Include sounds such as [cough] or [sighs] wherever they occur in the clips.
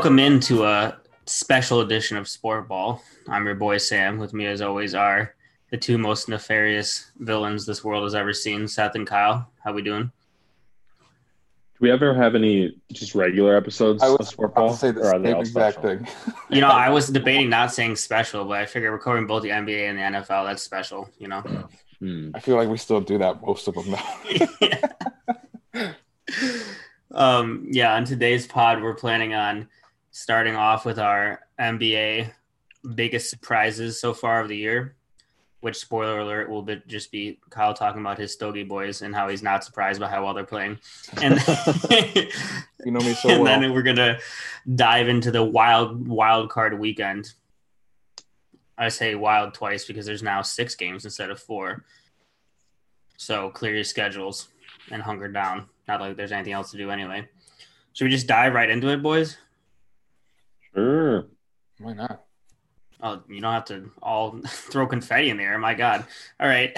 Welcome into a special edition of Sport Ball. I'm your boy Sam. With me, as always, are the two most nefarious villains this world has ever seen, Seth and Kyle. How we doing? Do we ever have any just regular episodes I of was Sport about Ball? to say the or same exact thing. You know, I was [laughs] debating not saying special, but I figure we're covering both the NBA and the NFL. That's special, you know. Hmm. I feel like we still do that most of them now. [laughs] um, yeah, on today's pod, we're planning on starting off with our NBA biggest surprises so far of the year. Which spoiler alert will be, just be Kyle talking about his Stogie boys and how he's not surprised by how well they're playing, and [laughs] You know me so and well. then we're gonna dive into the wild wild card weekend. I say wild twice because there's now six games instead of four. So clear your schedules and hunker down. Not like there's anything else to do anyway. Should we just dive right into it, boys? Sure. Why not? Oh, you don't have to all [laughs] throw confetti in the air. My God. All right.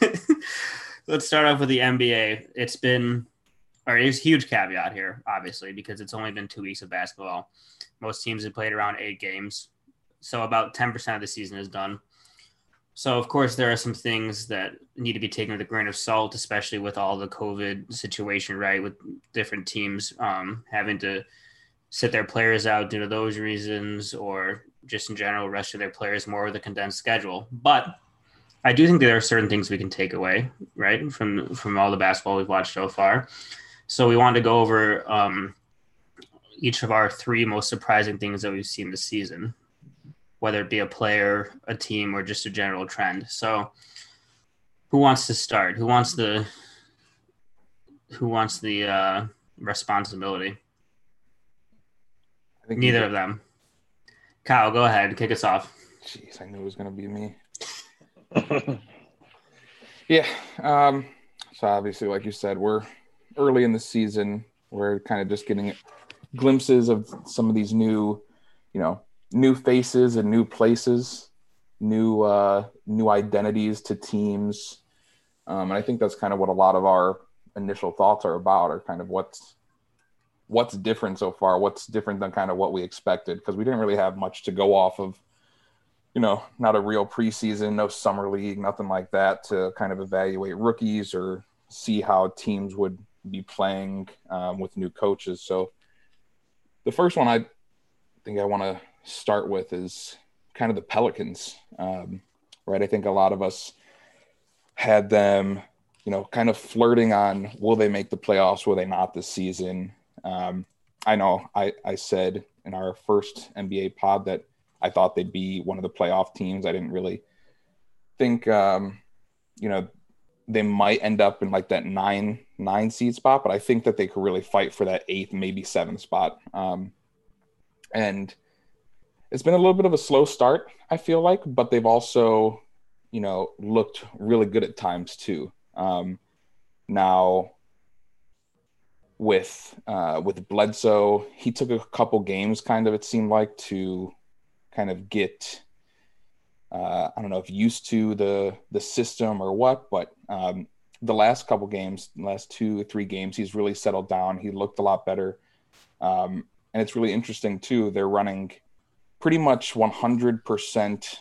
[laughs] Let's start off with the NBA. It's been, or there's a huge caveat here, obviously, because it's only been two weeks of basketball. Most teams have played around eight games. So about 10% of the season is done. So, of course, there are some things that need to be taken with a grain of salt, especially with all the COVID situation, right? With different teams um, having to sit their players out due to those reasons or just in general rest of their players more with a condensed schedule. But I do think there are certain things we can take away, right, from from all the basketball we've watched so far. So we wanted to go over um, each of our three most surprising things that we've seen this season, whether it be a player, a team, or just a general trend. So who wants to start? Who wants the who wants the uh, responsibility? I think Neither of them. Kyle, go ahead, kick us off. Jeez, I knew it was gonna be me. [laughs] Yeah. Um, so obviously, like you said, we're early in the season. We're kind of just getting glimpses of some of these new, you know, new faces and new places, new uh, new identities to teams. Um, and I think that's kind of what a lot of our initial thoughts are about, are kind of what's what's different so far, what's different than kind of what we expected, because we didn't really have much to go off of you know, not a real preseason, no summer league, nothing like that to kind of evaluate rookies or see how teams would be playing um, with new coaches. So the first one I think I want to start with is kind of the Pelicans, um, right? I think a lot of us had them, you know, kind of flirting on will they make the playoffs, will they not this season? Um, I know I, I said in our first NBA pod that I thought they'd be one of the playoff teams. I didn't really think, um, you know, they might end up in like that nine nine seed spot, but I think that they could really fight for that eighth, maybe seventh spot. Um, and it's been a little bit of a slow start, I feel like, but they've also, you know, looked really good at times too. Um, now, with uh, with Bledsoe, he took a couple games, kind of it seemed like, to kind of get uh, I don't know if used to the the system or what, but um, the last couple games, last two or three games, he's really settled down. He looked a lot better, um, and it's really interesting too. They're running pretty much 100%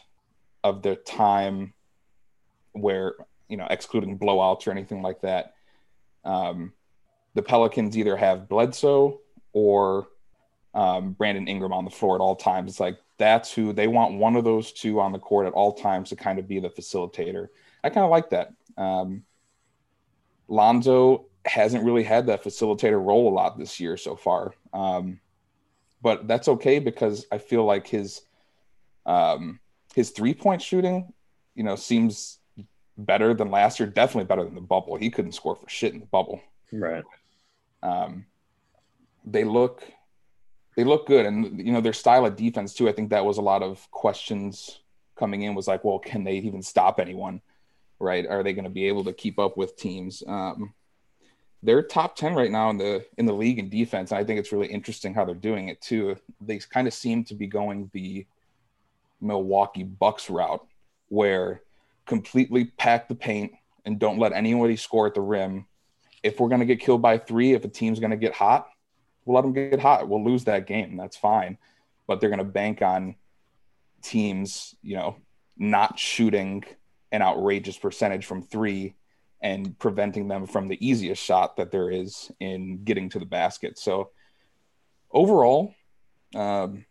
of their time, where you know, excluding blowouts or anything like that. Um, the Pelicans either have Bledsoe or um, Brandon Ingram on the floor at all times. It's like that's who they want one of those two on the court at all times to kind of be the facilitator. I kind of like that. Um, Lonzo hasn't really had that facilitator role a lot this year so far. Um, but that's okay because I feel like his um, his three point shooting, you know, seems better than last year. Definitely better than the bubble. He couldn't score for shit in the bubble. right. Um, they look they look good, and you know their style of defense too. I think that was a lot of questions coming in. Was like, well, can they even stop anyone? Right? Are they going to be able to keep up with teams? Um, they're top 10 right now in the in the league in defense. and I think it's really interesting how they're doing it too. They kind of seem to be going the Milwaukee Bucks route where completely pack the paint and don't let anybody score at the rim. If we're going to get killed by 3, if a team's going to get hot, we'll let them get hot. We'll lose that game. That's fine. But they're going to bank on teams, you know, not shooting an outrageous percentage from three and preventing them from the easiest shot that there is in getting to the basket. So overall, um,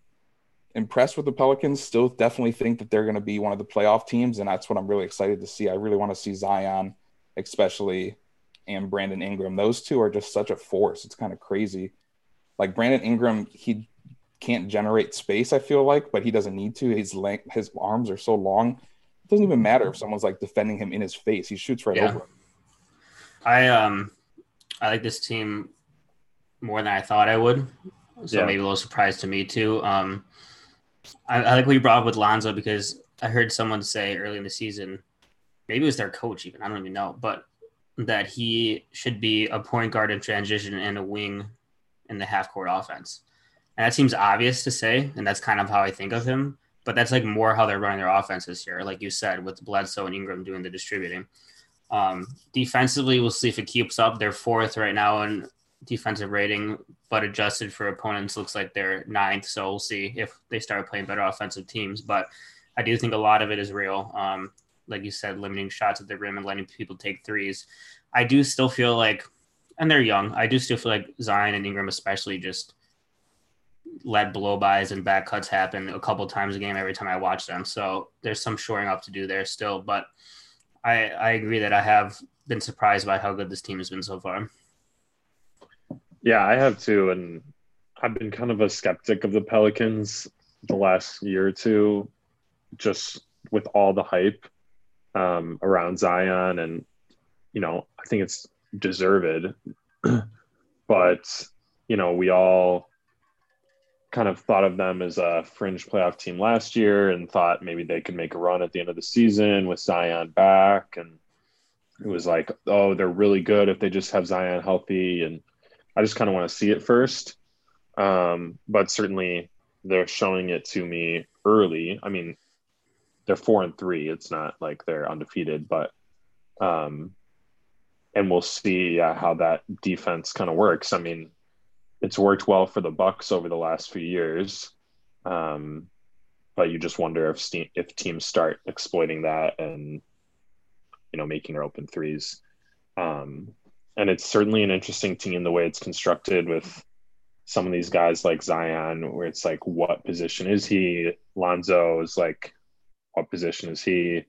impressed with the Pelicans. Still definitely think that they're going to be one of the playoff teams, and that's what I'm really excited to see. I really want to see Zion, especially, and Brandon Ingram. Those two are just such a force. It's kind of crazy. Like Brandon Ingram, he can't generate space. I feel like, but he doesn't need to. His length, his arms are so long. It doesn't even matter if someone's like defending him in his face. He shoots right yeah. over. Him. I um, I like this team more than I thought I would. So yeah. maybe a little surprise to me too. Um, I, I like what you brought up with Lonzo because I heard someone say early in the season, maybe it was their coach even, I don't even know, but that he should be a point guard in transition and a wing in the half court offense. And that seems obvious to say, and that's kind of how I think of him. But that's like more how they're running their offense this year, like you said, with Bledsoe and Ingram doing the distributing. Um, defensively, we'll see if it keeps up. They're fourth right now in defensive rating, but adjusted for opponents, looks like they're ninth. So we'll see if they start playing better offensive teams. But I do think a lot of it is real. Um, like you said, limiting shots at the rim and letting people take threes. I do still feel like, and they're young. I do still feel like Zion and Ingram, especially, just let blow bys and back cuts happen a couple times a game every time I watch them. So there's some shoring up to do there still. But I I agree that I have been surprised by how good this team has been so far. Yeah, I have too, and I've been kind of a skeptic of the Pelicans the last year or two, just with all the hype um, around Zion, and you know, I think it's deserved, [clears throat] but you know, we all kind of thought of them as a fringe playoff team last year and thought maybe they could make a run at the end of the season with Zion back and it was like oh they're really good if they just have Zion healthy and I just kind of want to see it first. Um, but certainly they're showing it to me early. I mean, they're four and three. It's not like they're undefeated, but um, and we'll see uh, how that defense kind of works. I mean, it's worked well for the Bucks over the last few years, um, but you just wonder if ste- if teams start exploiting that and you know making their open threes. Um, and it's certainly an interesting team the way it's constructed with some of these guys like Zion, where it's like, what position is he? Lonzo is like, what position is he?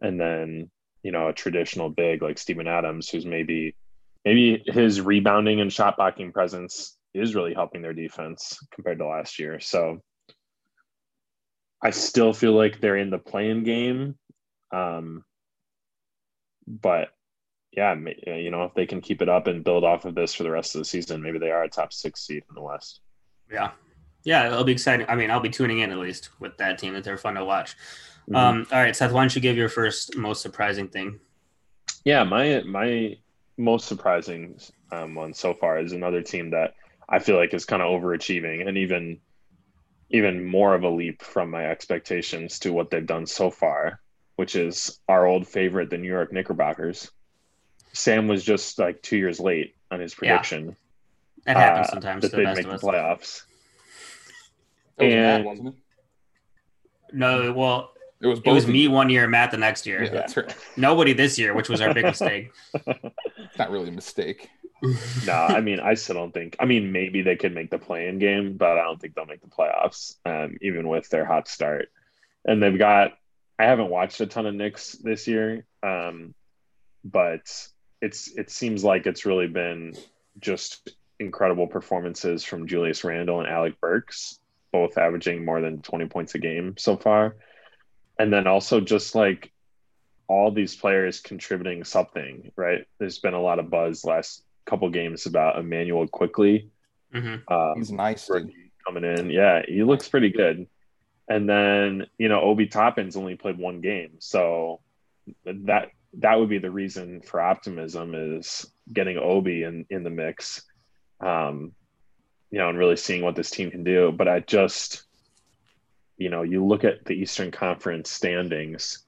And then, you know, a traditional big like Steven Adams, who's maybe maybe his rebounding and shot blocking presence is really helping their defense compared to last year. So I still feel like they're in the playing game. Um, but yeah, you know, if they can keep it up and build off of this for the rest of the season, maybe they are a top six seed in the West. Yeah. Yeah, it'll be exciting. I mean, I'll be tuning in at least with that team that they're fun to watch. Mm-hmm. Um, all right, Seth, why don't you give your first most surprising thing? Yeah, my my most surprising um, one so far is another team that I feel like is kind of overachieving and even even more of a leap from my expectations to what they've done so far, which is our old favorite, the New York Knickerbockers. Sam was just like two years late on his prediction. Yeah. That happens uh, sometimes. That they'd make the playoffs. and Matt, it? No, well, it was, it was me one year, Matt the next year. Yeah, that's right. Nobody this year, which was our big mistake. [laughs] Not really a mistake. [laughs] no, I mean, I still don't think. I mean, maybe they could make the play-in game, but I don't think they'll make the playoffs, um, even with their hot start. And they've got. I haven't watched a ton of Knicks this year, um, but it's it seems like it's really been just incredible performances from Julius Randle and Alec Burks, both averaging more than 20 points a game so far. And then also just like all these players contributing something, right? There's been a lot of buzz last couple games about Immanuel Quickley. Mm-hmm. Um, He's nice coming in. Yeah, he looks pretty good. And then, you know, Obi Toppin's only played one game. So that that would be the reason for optimism is getting Obi in in the mix, um, you know, and really seeing what this team can do. But I just, you know, you look at the Eastern Conference standings,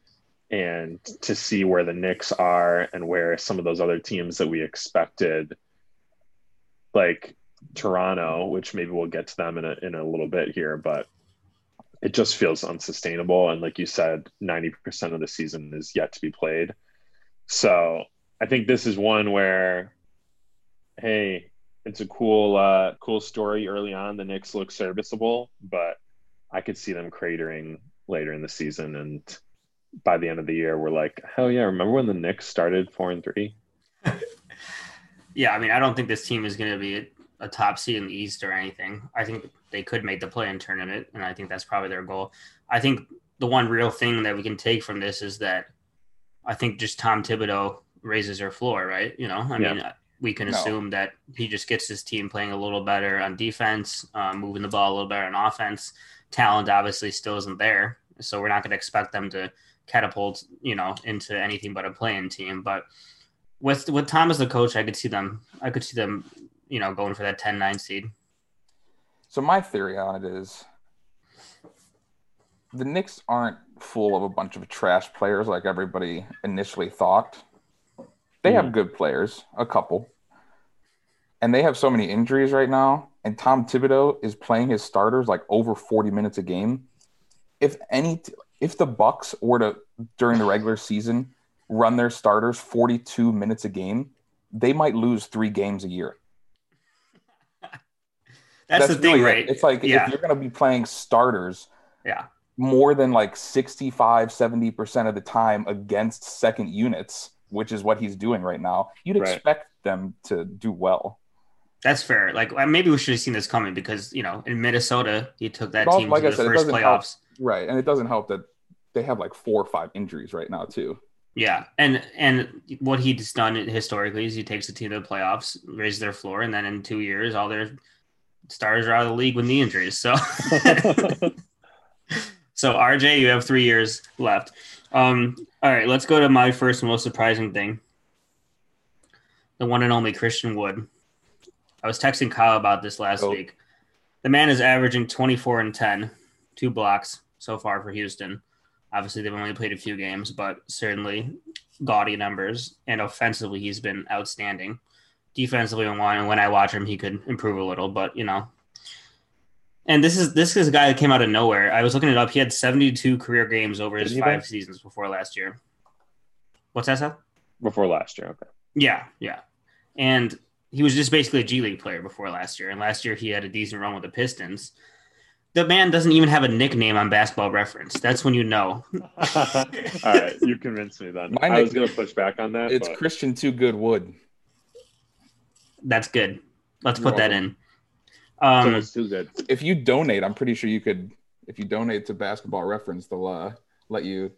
and to see where the Knicks are and where some of those other teams that we expected, like Toronto, which maybe we'll get to them in a in a little bit here, but it just feels unsustainable. And like you said, 90% of the season is yet to be played. So I think this is one where, hey, it's a cool uh, cool story early on. The Knicks look serviceable, but I could see them cratering later in the season. And by the end of the year, we're like, hell yeah! Remember when the Knicks started four and three? [laughs] yeah, I mean, I don't think this team is going to be a, a, top seed in the East or anything. I think they could make the play in tournament, and I think that's probably their goal. I think the one real thing that we can take from this is that I think just Tom Thibodeau raises their floor, right? You know, I yeah. mean, we can no. assume that he just gets his team playing a little better on defense, um, moving the ball a little better on offense. Talent obviously still isn't there, so we're not going to expect them to catapult, you know, into anything but a playing team. But with with Tom as the coach, I could see them. I could see them, you know, going for that 10-9 seed. So my theory on it is the Knicks aren't full of a bunch of trash players like everybody initially thought. They have mm. good players, a couple. And they have so many injuries right now. And Tom Thibodeau is playing his starters like over 40 minutes a game. If any, if the Bucks were to during the regular season run their starters 42 minutes a game, they might lose three games a year. That's, [laughs] That's, the thing, right? It's like yeah. if you're going to be playing starters, yeah, more than like 65, 70% of the time against second units, which is what he's doing right now, you'd right. expect them to do well. That's fair. Like maybe we should have seen this coming because you know in Minnesota he took that team like to I the said, first playoffs. Help, right, and it doesn't help that they have like four or five injuries right now too. Yeah, and and what he's done historically is he takes the team to the playoffs, raises their floor, and then in two years all their stars are out of the league with knee injuries. So, [laughs] so RJ, you have three years left. Um, all right, let's go to my first most surprising thing. The one and only Christian Wood. I was texting Kyle about this last oh. week. The man is averaging 24 and 10, two blocks so far for Houston. Obviously, they've only played a few games, but certainly gaudy numbers. And offensively, he's been outstanding. Defensively, when I watch him, he could improve a little, but you know. And this is this is a guy that came out of nowhere. I was looking it up. He had 72 career games over his five seasons before last year. What's that, Seth? Before last year, okay. Yeah, yeah. And he was just basically a G League player before last year. And last year he had a decent run with the Pistons the man doesn't even have a nickname on Basketball Reference. That's when you know. [laughs] All right, you convinced me then. My I was going to push back on that. It's but... Christian Too Good Wood. That's good. Let's put welcome. that in. Um, so too good. If you donate, I'm pretty sure you could. If you donate to Basketball Reference, they'll uh, let you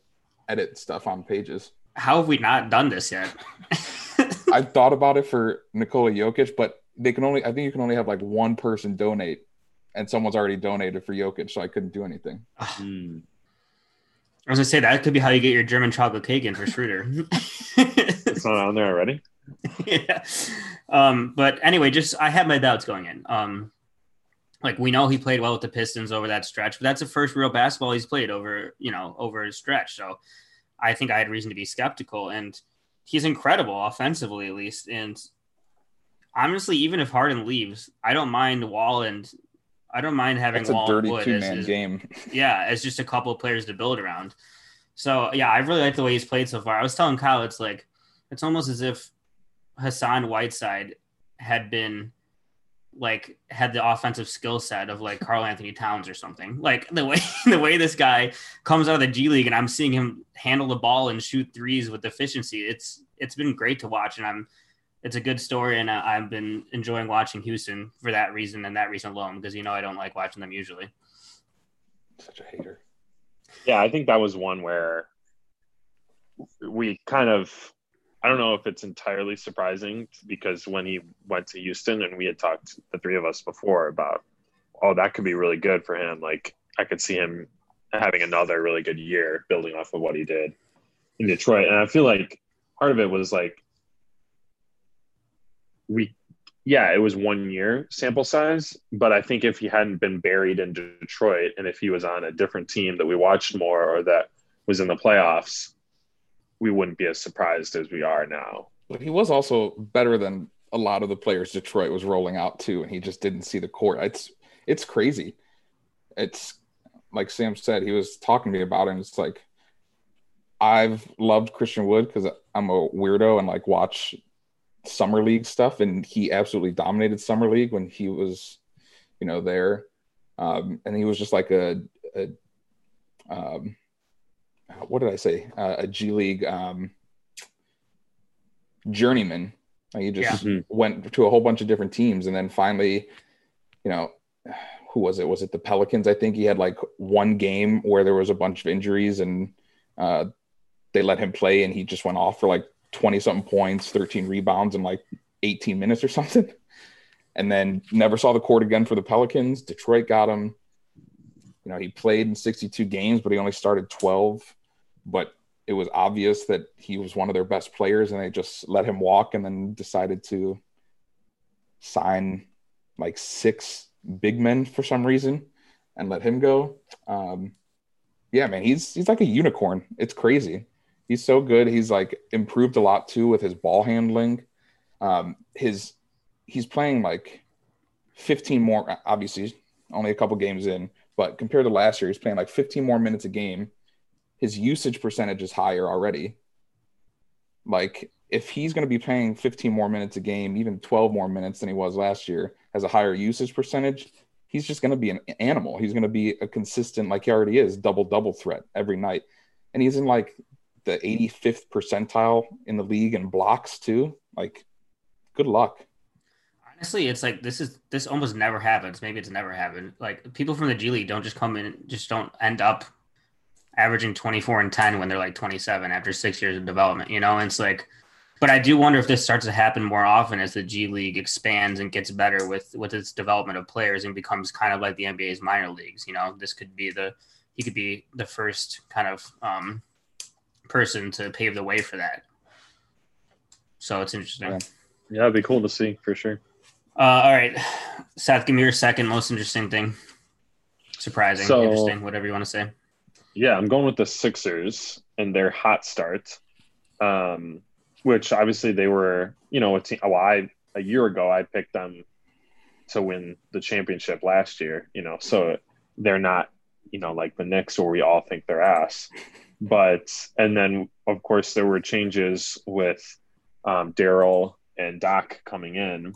edit stuff on pages. How have we not done this yet? [laughs] I thought about it for Nikola Jokic, but they can only. I think you can only have like one person donate and someone's already donated for Jokic, so I couldn't do anything. Mm. [sighs] I was gonna say that could be how you get your German chocolate cake in for Schroeder. [laughs] it's not on there already. yeah. Um, but anyway, just I had my doubts going in. Um, like we know he played well with the Pistons over that stretch, but that's the first real basketball he's played over, you know, over a stretch. So I think I had reason to be skeptical. And he's incredible offensively, at least. And honestly, even if Harden leaves, I don't mind Wall and I don't mind having That's a dirty two man game. [laughs] Yeah, as just a couple of players to build around. So yeah, I really like the way he's played so far. I was telling Kyle, it's like it's almost as if Hassan Whiteside had been like had the offensive skill set of like Karl-Anthony Towns or something. Like the way [laughs] the way this guy comes out of the G League and I'm seeing him handle the ball and shoot threes with efficiency. It's it's been great to watch and I'm it's a good story, and uh, I've been enjoying watching Houston for that reason and that reason alone. Because you know I don't like watching them usually. Such a hater. Yeah, I think that was one where we kind of I don't know if it's entirely surprising because when he went to Houston and we had talked the three of us before about oh that could be really good for him. Like I could see him having another really good year building off of what he did in Detroit. And I feel like part of it was like we yeah, it was one year sample size, but I think if he hadn't been buried in Detroit and if he was on a different team that we watched more or that was in the playoffs, we wouldn't be as surprised as we are now. But he was also better than a lot of the players Detroit was rolling out to, and he just didn't see the court. It's it's crazy. It's like Sam said, he was talking to me about it, and it's like I've loved Christian Wood because I'm a weirdo and like watch summer league stuff, and he absolutely dominated summer league when he was, you know, there. Um, and he was just like a, a um, what did I say? Uh, a G League um, journeyman. Like he just Yeah. went to a whole bunch of different teams, and then finally, you know, [sighs] who was it? Was it the Pelicans? I think he had like one game where there was a bunch of injuries, and uh, they let him play, and he just went off for like twenty something points, thirteen rebounds, in like eighteen minutes or [laughs] something. And then never saw the court again for the Pelicans. Detroit got him. You know, he played in 62 games, but he only started 12. But it was obvious that he was one of their best players, and they just let him walk and then decided to sign like six big men for some reason and let him go. Um, yeah, man, he's he's like a unicorn. It's crazy. He's so good. He's like improved a lot too with his ball handling. Um, his he's playing like 15 more obviously only a couple games in but compared to last year he's playing like 15 more minutes a game his usage percentage is higher already. Like if he's going to be playing 15 more minutes a game even 12 more minutes than he was last year has a higher usage percentage he's just going to be an animal. He's going to be a consistent like he already is double double threat every night. And he's in like the 85th percentile in the league in blocks too. Like good luck. Honestly, it's like this is this almost never happens. Maybe it's never happened. Like people from the G League don't just come in, just don't end up averaging 24 and 10 when they're like 27 after six years of development. You know, and it's like, but I do wonder if this starts to happen more often as the G League expands and gets better with with its development of players and becomes kind of like the NBA's minor leagues. You know, this could be the he could be the first kind of um, person to pave the way for that. So it's interesting. Yeah. Yeah, it'd be cool to see for sure. Uh, all right, Seth, give me your second most interesting thing. Surprising, So- interesting, whatever you want to say. Yeah, I'm going with the Sixers and their hot start, um, which obviously they were, you know, a team. Well, I a year ago I picked them to win the championship last year. You know, so they're not, you know, like the Knicks where we all think they're ass. But and then of course there were changes with um, Daryl and Doc coming in.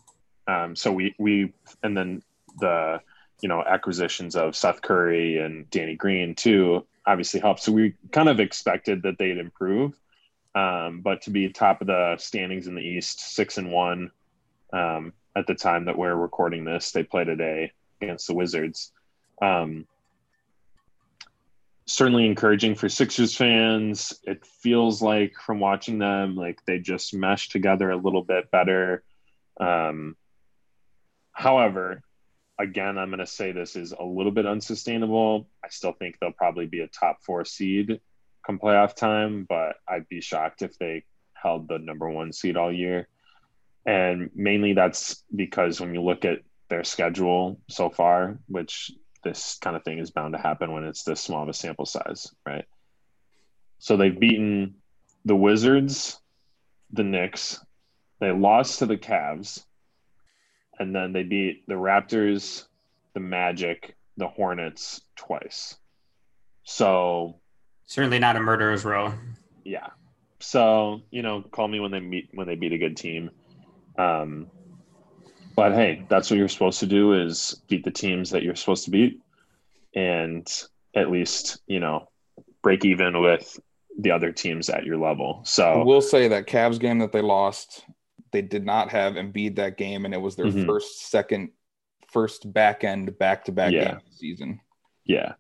Um, so we we and then the you know acquisitions of Seth Curry and Danny Green too obviously helped. So we kind of expected that they'd improve, um, but to be top of the standings in the East, six and one um, at the time that we're recording this, they play today against the Wizards. Um, certainly encouraging for Sixers fans. It feels like from watching them, like they just mesh together a little bit better. Um, however, again, I'm going to say this is a little bit unsustainable. I still think they'll probably be a top four seed come playoff time, but I'd be shocked if they held the number one seed all year. And mainly that's because when you look at their schedule so far, which this kind of thing is bound to happen when it's this small of a sample size, right? So they've beaten the Wizards, the Knicks, they lost to the Cavs, and then they beat the Raptors, the Magic, the Hornets twice. So Certainly not a murderer's row. yeah. So you know, call me when they meet when they beat a good team. Um, but hey, that's what you're supposed to do is beat the teams that you're supposed to beat, and at least you know break even with the other teams at your level. I So will say that Cavs game that they lost, they did not have Embiid that game, and it was their Mhm. first, second, first back end back to back game of the season. yeah,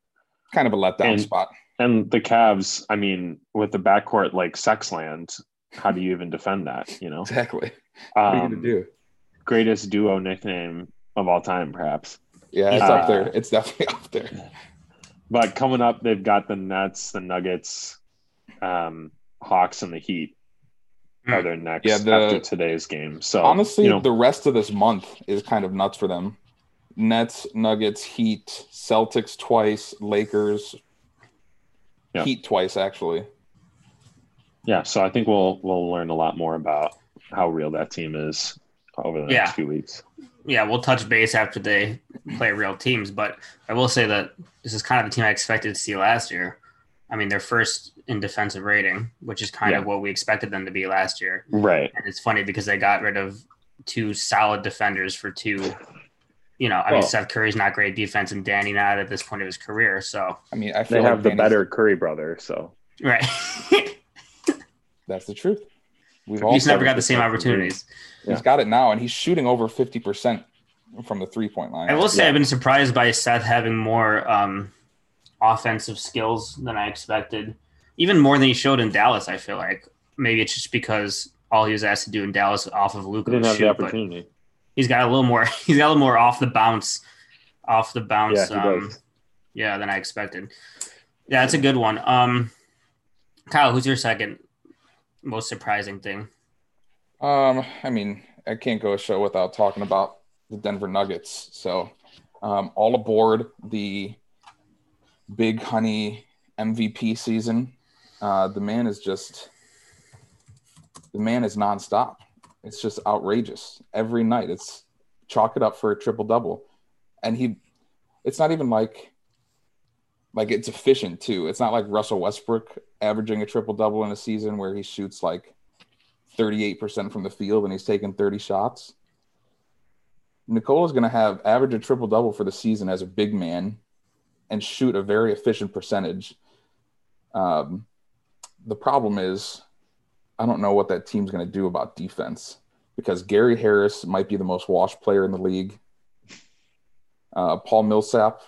Kind of a letdown And- spot. and the Cavs. I mean, with the backcourt like Sexland, how do you even defend that? You know, [laughs] Exactly. What are you um, gonna do? greatest duo nickname of all time, perhaps. Yeah, it's uh, up there. It's definitely [laughs] up there. But coming up, they've got the Nets, the Nuggets, um, Hawks, and the Heat are Hmm. their next Yeah, the- after today's game. So Honestly, you know, the rest of this month is kind of nuts for them. Nets, Nuggets, Heat, Celtics twice, Lakers, Yeah. Heat twice actually. yeah. So I think we'll we'll learn a lot more about how real that team is over the Yeah. next few weeks. yeah, we'll touch base after they play real teams. But I will say that this is kind of the team I expected to see last year. I mean, they're first in defensive rating, which is kind of what we expected them to be last year. Right. And it's funny because they got rid of two solid defenders for two. You know, I mean, Seth Curry's not great defense, and Danny not at this point of his career. So, I mean, I feel They like have the better Curry brother, so right, [laughs] That's the truth. We've all he's never got the same opportunities. He's got it now, and he's shooting over fifty percent from the three point line. I will say Yeah. I've been surprised by Seth having more um, offensive skills than I expected, even more than he showed in Dallas. I feel like maybe it's just because all he was asked to do in Dallas off of he Luka didn't have shoot, but opportunity. he's got a little more. [laughs] He's got a little more off the bounce, off the bounce. Yeah, he um, does. yeah, than I expected. Yeah, that's a good one. Um, Kyle, who's your second most surprising thing? Um, I mean, I can't go a show without talking about the Denver Nuggets. So, um, all aboard the Big Honey MVP season. Uh, the man is just, the man is nonstop. It's just outrageous every night. It's chalk it up for a triple double, and he, it's not even like, like it's efficient too. It's not like Russell Westbrook averaging a triple double in a season where he shoots like 38% from the field and he's taking 30 shots. Nikola's going to have average a triple double for the season as a big man and shoot a very efficient percentage. Um, the problem is, I don't know what that team's going to do about defense because Gary Harris might be the most washed player in the league. Uh, Paul Millsap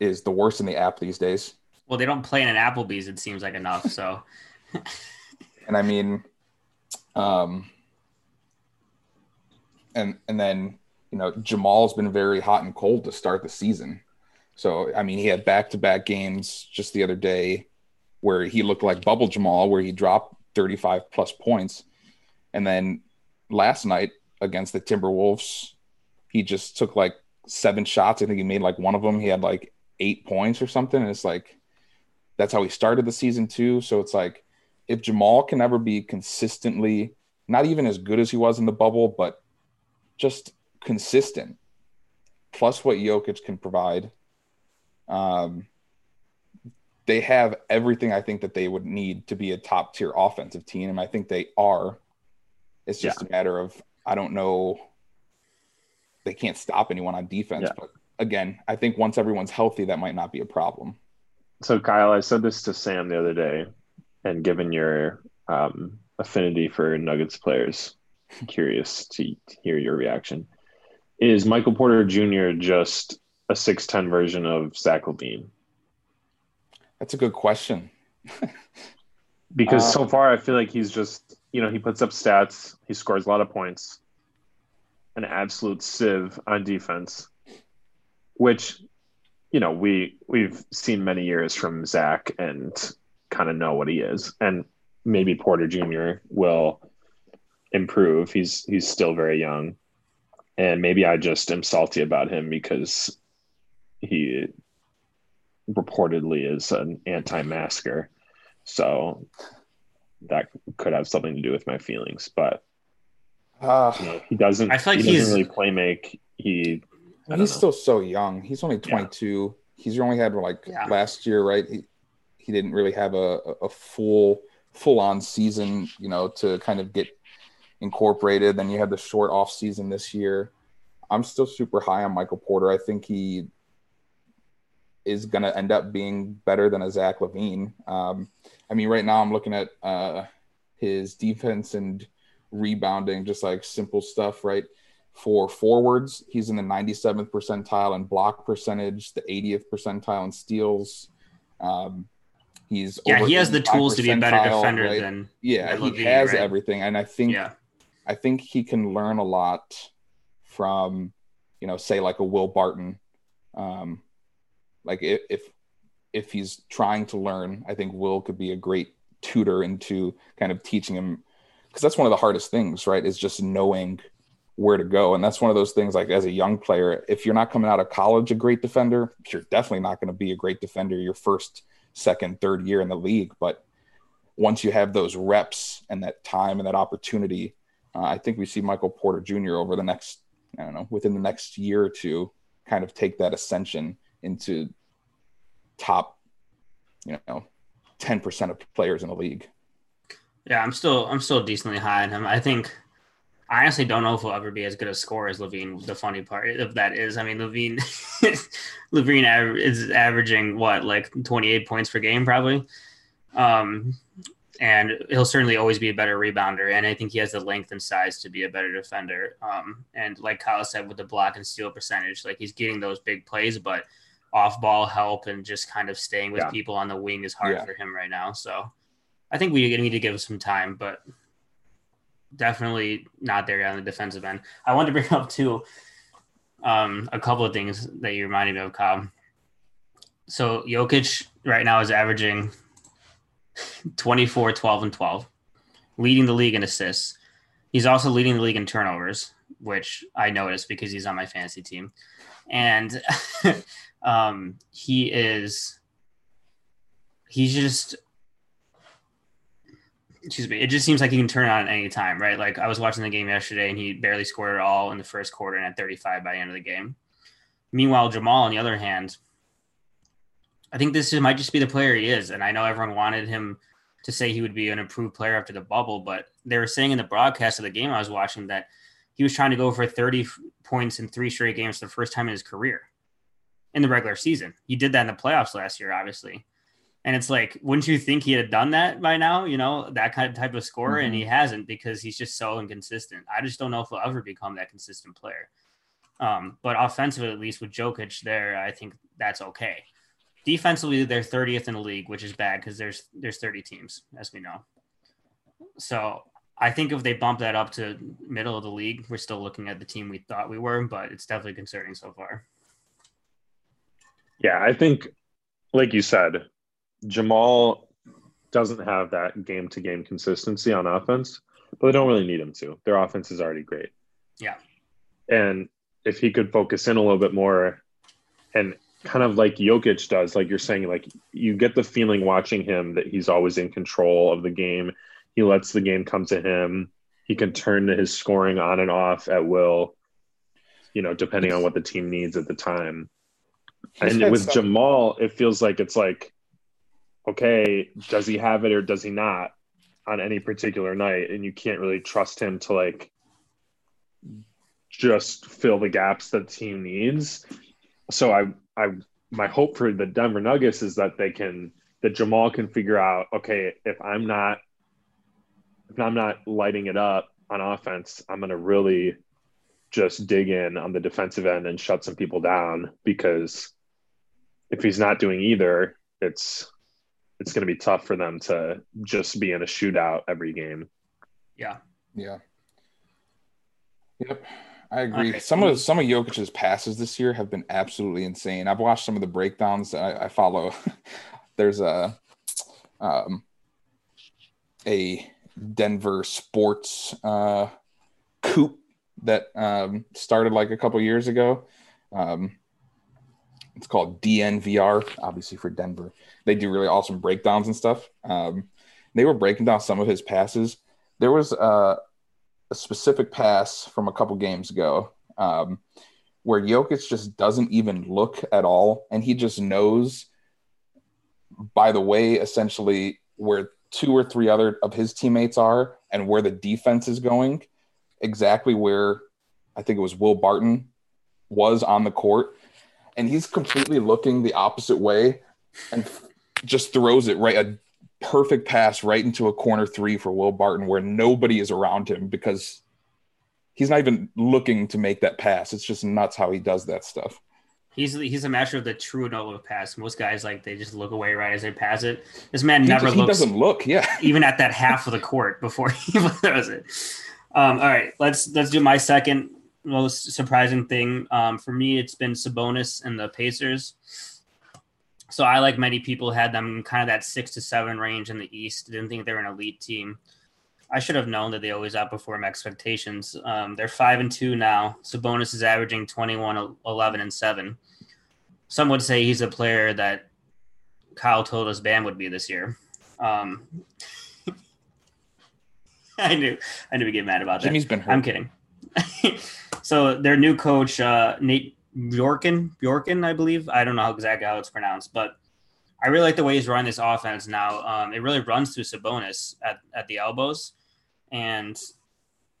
is the worst in the app these days. Well, they don't play in an Applebee's. It seems like enough. So [laughs] and I mean, um, and and then you know Jamal's been very hot and cold to start the season. So I mean, he had back to back games just the other day where he looked like Bubble Jamal, where he dropped thirty five plus points, and then last night against the Timberwolves, he just took like seven shots. I think he made like one of them. He had like eight points or something, and it's like that's how he started the season too. So it's like if Jamal can ever be consistently not even as good as he was in the bubble, but just consistent, plus what Jokic can provide, um, they have everything I think that they would need to be a top tier offensive team. And I think they are. It's just a matter of I don't know. They can't stop anyone on defense, Yeah. but again, I think once everyone's healthy, that might not be a problem. So Kyle, I said this to Sam the other day, and given your um, affinity for Nuggets players, I'm curious to hear your reaction. Is Michael Porter Jr. just a six ten version of Zach LaVine? That's a good question. [laughs] Because Uh, so far I feel like he's just you know he puts up stats, he scores a lot of points, an absolute sieve on defense, which you know we we've seen many years from Zach and kind of know what he is, and maybe Porter Jr. will improve. He's he's still very young, and maybe I just am salty about him because he reportedly is an anti-masker. So that could have something to do with my feelings, but Uh, you know, he doesn't. I feel like he he's- doesn't really play make. He he's know. still so young. He's only 22. He's only had like Yeah. last year, right? He he didn't really have a a full full on season, you know, to kind of get incorporated. Then you had the short off season this year. I'm still super high on Michael Porter. I think he is going to end up being better than a Zach LaVine. Um, I mean, right now I'm looking at uh, his defense and rebounding, just like simple stuff, right? For forwards, he's in the 97th percentile in block percentage, the 80th percentile in steals. Um, he's yeah, he has the tools to be a better defender right? than yeah, than he LaVine, has right? everything, and I think yeah. I think he can learn a lot from, you know, say like a Will Barton. Um, like if, if he's trying to learn, I think Will could be a great tutor into kind of teaching him because that's one of the hardest things, right? Is just knowing where to go. And that's one of those things like as a young player, if you're not coming out of college a great defender, you're definitely not going to be a great defender your first, second, third year in the league. But once you have those reps and that time and that opportunity, uh, I think we see Michael Porter Jr. over the next, I don't know, within the next year or two, kind of take that ascension into top, you know, 10% of players in the league. Yeah, I'm still I'm still decently high on him. I think I honestly don't know if he'll ever be as good a scorer as LaVine. The funny part of that is, I mean, LaVine, [laughs] LaVine is averaging what like 28 points per game probably. Um, and he'll certainly always be a better rebounder. And I think he has the length and size to be a better defender. Um, and like Kyle said, with the block and steal percentage, like he's getting those big plays, but off ball help and just kind of staying with yeah. people on the wing is hard yeah. for him right now. So I think we need to give him some time, but definitely not there on the defensive end. I wanted to bring [laughs] up too um, a couple of things that you reminded me of, Kyle. So Jokic right now is averaging 24, 12, and 12, leading the league in assists. He's also leading the league in turnovers, which I noticed because he's on my fantasy team. And [laughs] um, he is, he's just, excuse me, it just seems like he can turn on at any time, right? Like I was watching the game yesterday and he barely scored at all in the first quarter and at 35 by the end of the game. Meanwhile, Jamal, on the other hand, I think this might just be the player he is. And I know everyone wanted him to say he would be an improved player after the bubble, but they were saying in the broadcast of the game I was watching that he was trying to go for 30 points in three straight games for the first time in his career in the regular season. He did that in the playoffs last year, obviously. And it's like, wouldn't you think he had done that by now? You know, that kind of type of scorer, mm-hmm. and he mm-hmm. hasn't because he's just so inconsistent. I just don't know if he'll ever become that consistent player. Um, but offensively, at least with Jokic there, I think that's okay. Defensively, they're 30th in the league, which is bad because there's there's 30 teams, as we know. So I think if they bump that up to middle of the league, we're still looking at the team we thought we were, but it's definitely concerning so far. Yeah, I think, like you said, Jamal doesn't have that game to game consistency on offense, but they don't really need him to. Their offense is already great. Yeah. And if he could focus in a little bit more and kind of like Jokic does, like you're saying, like you get the feeling watching him that he's always in control of the game. He lets the game come to him. He can turn his scoring on and off at will, you know, depending on what the team needs at the time. And [laughs] with some... Jamal, it feels like it's like, okay, does he have it or does he not on any particular night? And you can't really trust him to like just fill the gaps that the team needs. So I I my hope for the Denver Nuggets is that they can that Jamal can figure out okay if I'm not if I'm not lighting it up on offense I'm going to really just dig in on the defensive end and shut some people down because if he's not doing either it's it's going to be tough for them to just be in a shootout every game. Yeah. Yeah. Yep. I agree. Okay. Some of some of Jokic's passes this year have been absolutely insane. I've watched some of the breakdowns. I, I follow. [laughs] There's a um, a Denver sports uh, coop that um, started like a couple years ago. Um, it's called DNVR, obviously for Denver. They do really awesome breakdowns and stuff. Um, they were breaking down some of his passes. There was uh, a specific pass from a couple games ago um, where Jokic just doesn't even look at all, and he just knows by the way, essentially, where two or three other of his teammates are and where the defense is going, exactly where I think it was Will Barton was on the court. And he's completely looking the opposite way and just throws it right a perfect pass right into a corner three for Will Barton where nobody is around him because he's not even looking to make that pass. It's just nuts how he does that stuff. He's he's a master of the true no look pass. Most guys like they just look away right as they pass it. This man he never just, looks. He doesn't look, yeah. [laughs] even at that half of the court before [laughs] he throws it. Um, all right, let's let's do my second most surprising thing. Um, for me, it's been Sabonis and the Pacers. So I, like many people, had them kind of that six to seven range in the East. Didn't think they were an elite team. I should have known that they always outperform expectations. Um, they're five and two now. Sabonis is averaging 21, 11, and seven. Some would say he's a player that Kyle told us Bam would be this year. Um, [laughs] I knew I knew we get mad about that. Jimmy's been hurt. I'm kidding. [laughs] so their new coach, uh, Nate Bjorkgren, Bjorkgren, I believe. I don't know exactly how it's pronounced, but I really like the way he's running this offense now. Um, it really runs through Sabonis at, at the elbows, and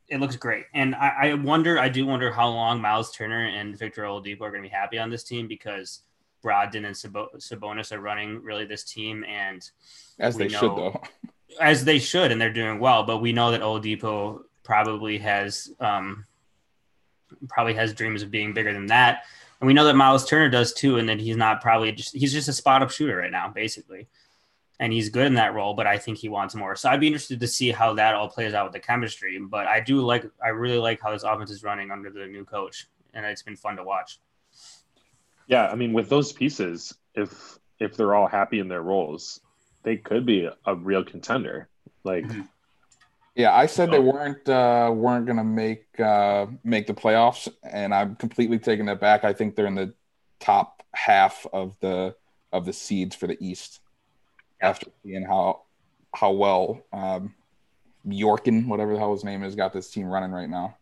it looks great. And I, I wonder, I do wonder how long Miles Turner and Victor Oladipo are going to be happy on this team because Brogdon and Sabonis are running really this team, and as they know, should though, [laughs] as they should, and they're doing well. But we know that Oladipo probably has um, probably has dreams of being bigger than that. And we know that Miles Turner does too, and that he's not probably just he's just a spot up shooter right now, basically. And he's good in that role, but I think he wants more. So I'd be interested to see how that all plays out with the chemistry. But I do like I really like how this offense is running under the new coach, and it's been fun to watch. Yeah, I mean, with those pieces, if if they're all happy in their roles, they could be a real contender. Like, mm-hmm. Yeah, I said they weren't uh, weren't gonna make uh, make the playoffs, and I'm completely taking that back. I think they're in the top half of the of the seeds for the East after seeing how how well um, Yorkin, whatever the hell his name is, got this team running right now.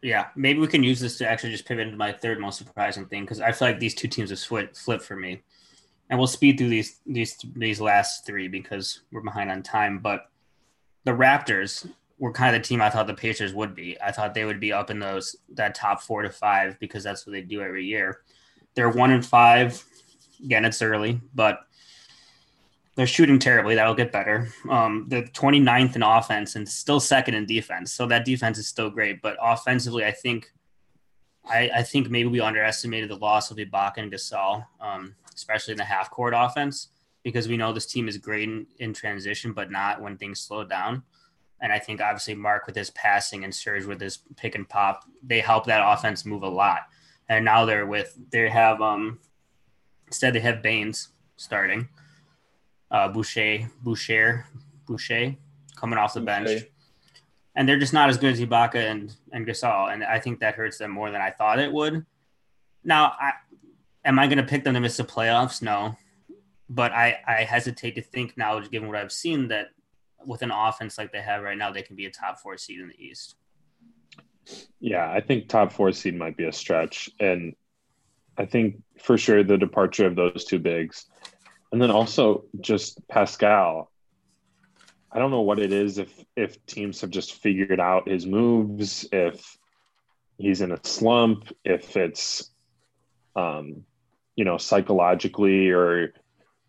Yeah, maybe we can use this to actually just pivot into my third most surprising thing because I feel like these two teams have flipped flipped for me, and we'll speed through these these these last three because we're behind on time. But the Raptors were kind of the team I thought the Pacers would be. I thought they would be up in those that top four to five because that's what they do every year. They're one and five. Again, it's early, but they're shooting terribly. That'll get better. Um, they're 29th in offense and still second in defense. So that defense is still great. But offensively, I think I, I think maybe we underestimated the loss of Ibaka and Gasol, um, especially in the half court offense, because we know this team is great in, in transition, but not when things slow down. And I think obviously Mark with his passing and Serge with his pick and pop, they help that offense move a lot. And now they're with they have um instead they have Baynes starting uh, Boucher, Boucher, Boucher coming off the bench. And they're just not as good as Ibaka and, and Gasol. And I think that hurts them more than I thought it would. Now, I, am I going to pick them to miss the playoffs? No. But I, I hesitate to think now, given what I've seen, that with an offense like they have right now, they can be a top four seed in the East. Yeah, I think top four seed might be a stretch. And I think for sure the departure of those two bigs and then also just Pascal. I don't know what it is if if teams have just figured out his moves, if he's in a slump, if it's um you know psychologically or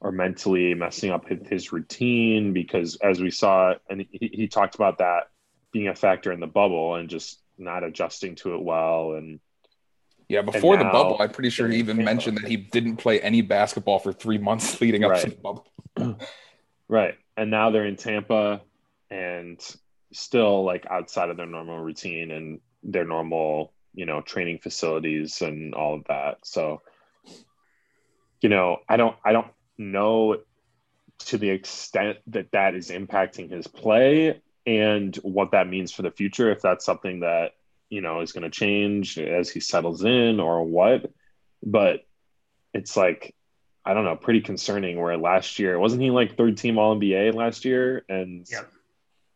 or mentally messing up his, routine because as we saw and he, he talked about that being a factor in the bubble and just not adjusting to it well and yeah, before the bubble, I'm pretty sure he even mentioned that he didn't play any basketball for three months [laughs] leading up right. to the bubble. [clears throat] right. And now they're in Tampa and still like outside of their normal routine and their normal, you know, training facilities and all of that. So, you know, I don't, I don't know to the extent that that is impacting his play and what that means for the future. If that's something that you know is going to change as he settles in or what but it's like i don't know pretty concerning where last year wasn't he like third team all nba last year and yep.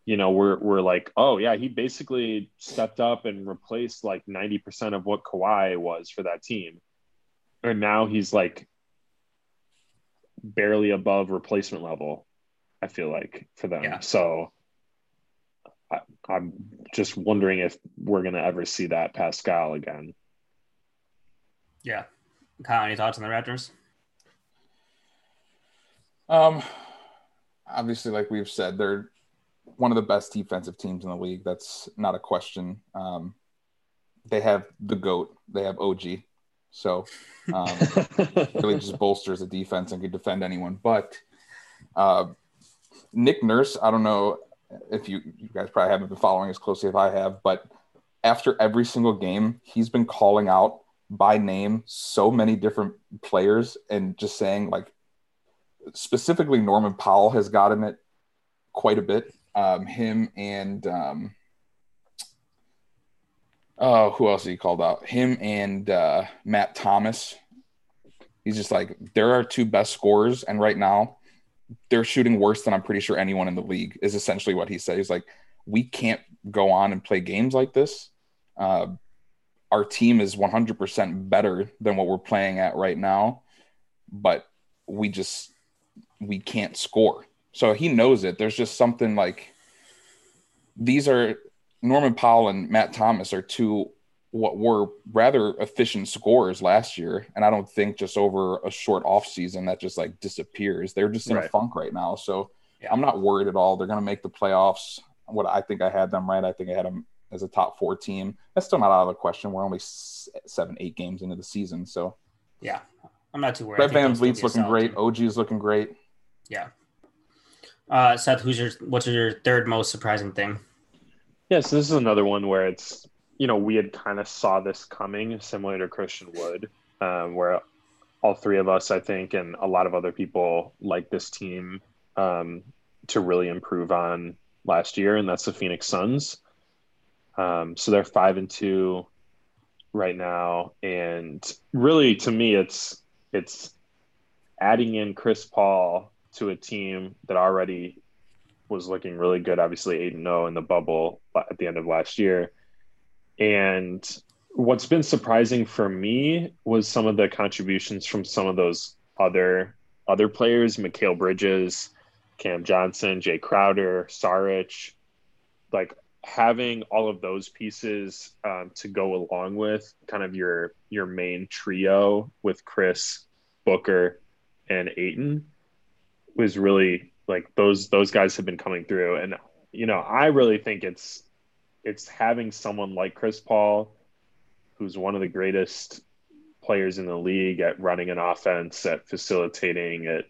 you know we're we're like oh yeah he basically stepped up and replaced like 90% of what Kawhi was for that team and now he's like barely above replacement level i feel like for them yeah. so I, am just wondering if we're going to ever see that Pascal again. Yeah. Kyle, any thoughts on the Raptors? Um, obviously, like we've said, they're one of the best defensive teams in the league. That's not a question. Um, they have the goat. They have OG. So um, [laughs] really just bolsters the defense and can defend anyone. But uh, Nick Nurse, I don't know if you you guys probably haven't been following as closely as I have, but after every single game, he's been calling out by name so many different players and just saying like specifically Norman Powell has gotten it quite a bit. Um, him and um, oh, who else he called out? Him and uh, Matt Thomas. He's just like there are two best scorers, and right now they're shooting worse than I'm pretty sure anyone in the league is essentially what he said. He's like, we can't go on and play games like this. Uh, our team is 100% better than what we're playing at right now, but we just we can't score. So he knows it. There's just something like these are Norman Powell and Matt Thomas are two what were rather efficient scorers last year. And I don't think just over a short off season that just like disappears. They're just in right. a funk right now. So yeah. I'm not worried at all. They're going to make the playoffs. What I think I had them right. I think I had them as a top four team. That's still not out of the question. We're only seven, eight games into the season. So yeah, I'm not too worried. Fred VanVleet's looking great. Team. OG is looking great. Yeah. Uh, Seth, who's your what's your third most surprising thing? Yes, yeah, so this is another one where it's you know we had kind of saw this coming, similar to Christian Wood, um, where all three of us, I think, and a lot of other people like this team um, to really improve on last year, and that's the Phoenix Suns. Um, so they're five and two right now, and really, to me, it's it's adding in Chris Paul to a team that already was looking really good, obviously 8 0 in the bubble at the end of last year. And what's been surprising for me was some of the contributions from some of those other other players, Mikal Bridges, Cam Johnson, Jay Crowder, Saric, like having all of those pieces um, to go along with kind of your your main trio with Chris, Booker, and Ayton was really like those those guys have been coming through. And you know i really think it's it's having someone like chris paul who's one of the greatest players in the league at running an offense at facilitating at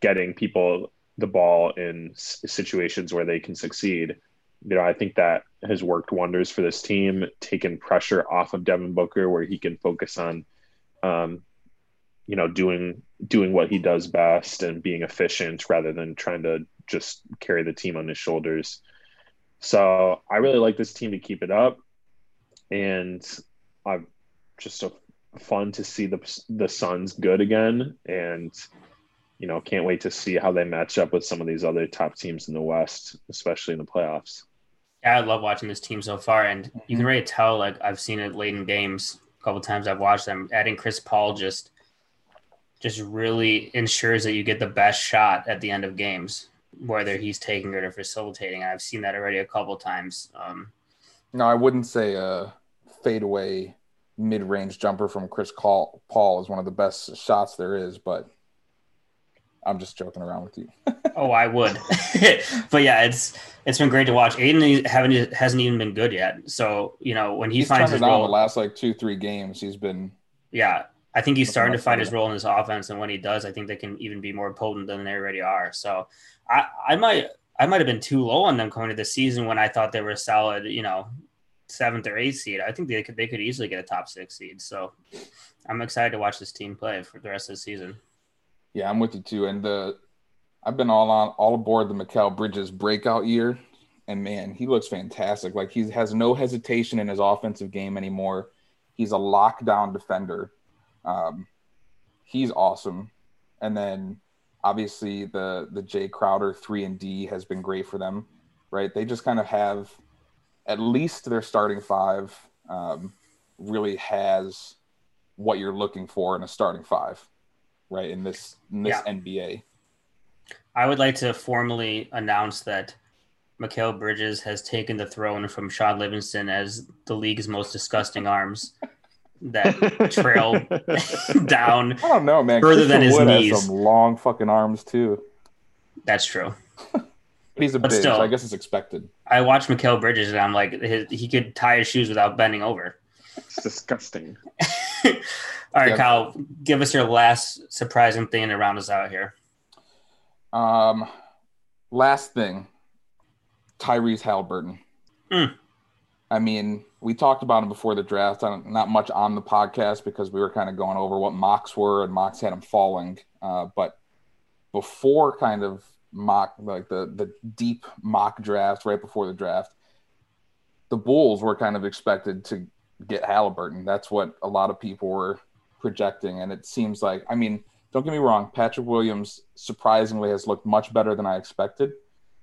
getting people the ball in situations where they can succeed. You know i think that has worked wonders for this team taken pressure off of devin booker where he can focus on um, you know doing doing what he does best and being efficient rather than trying to just carry the team on his shoulders. So i really like this team to keep it up. And i'm just so fun to see the the suns good again and you know can't wait to see how they match up with some of these other top teams in the west especially in the playoffs. Yeah i love watching this team so far. And you can mhm. really tell like i've seen it late in games a couple times i've watched them. Adding chris paul just just really ensures that you get the best shot at the end of games, whether he's taking it or facilitating. I've seen that already a couple times. Um, no, I wouldn't say a fadeaway mid-range jumper from Chris Paul is one of the best shots there is, but I'm just joking around with you. [laughs] oh, I would, [laughs] but yeah, it's it's been great to watch. Ayton haven't hasn't even been good yet, so you know when he he's finds his role, the last like two three games, he's been yeah I think he's starting to find his role in this offense, and when he does, I think they can even be more potent than they already are. So, I, I might, I might have been too low on them coming to the season when I thought they were a solid, you know, seventh or eighth seed. I think they could, they could easily get a top six seed. So, I'm excited to watch this team play for the rest of the season. Yeah, I'm with you too. And the, I've been all on, all aboard the Mikal Bridges breakout year, and man, he looks fantastic. Like he has no hesitation in his offensive game anymore. He's a lockdown defender um, he's awesome. And then obviously the the Jay Crowder three and D has been great for them, right? They just kind of have at least their starting five um, really has what you're looking for in a starting five, right? In this in this yeah. NBA. I would like to formally announce that Mikal Bridges has taken the throne from Shaun Livingston as the league's most disgusting arms that trail [laughs] down. I don't know, man. Further Christian than his Wood knees. Has some long fucking arms too. That's true. [laughs] He's a but big, still, so I guess it's expected. I watched Mikal Bridges and I'm like, his, he could tie his shoes without bending over. It's disgusting. [laughs] All right, yep. Kyle, give us your last surprising thing to round us out here. Um, last thing, Tyrese Halliburton. Mm. I mean, we talked about him before the draft. Not much on the podcast because we were kind of going over what mocks were, and mocks had him falling. Uh, but before kind of mock, like the the deep mock draft, right before the draft, the Bulls were kind of expected to get Halliburton. That's what a lot of people were projecting, and it seems like, I mean, don't get me wrong, Patrick Williams surprisingly has looked much better than I expected.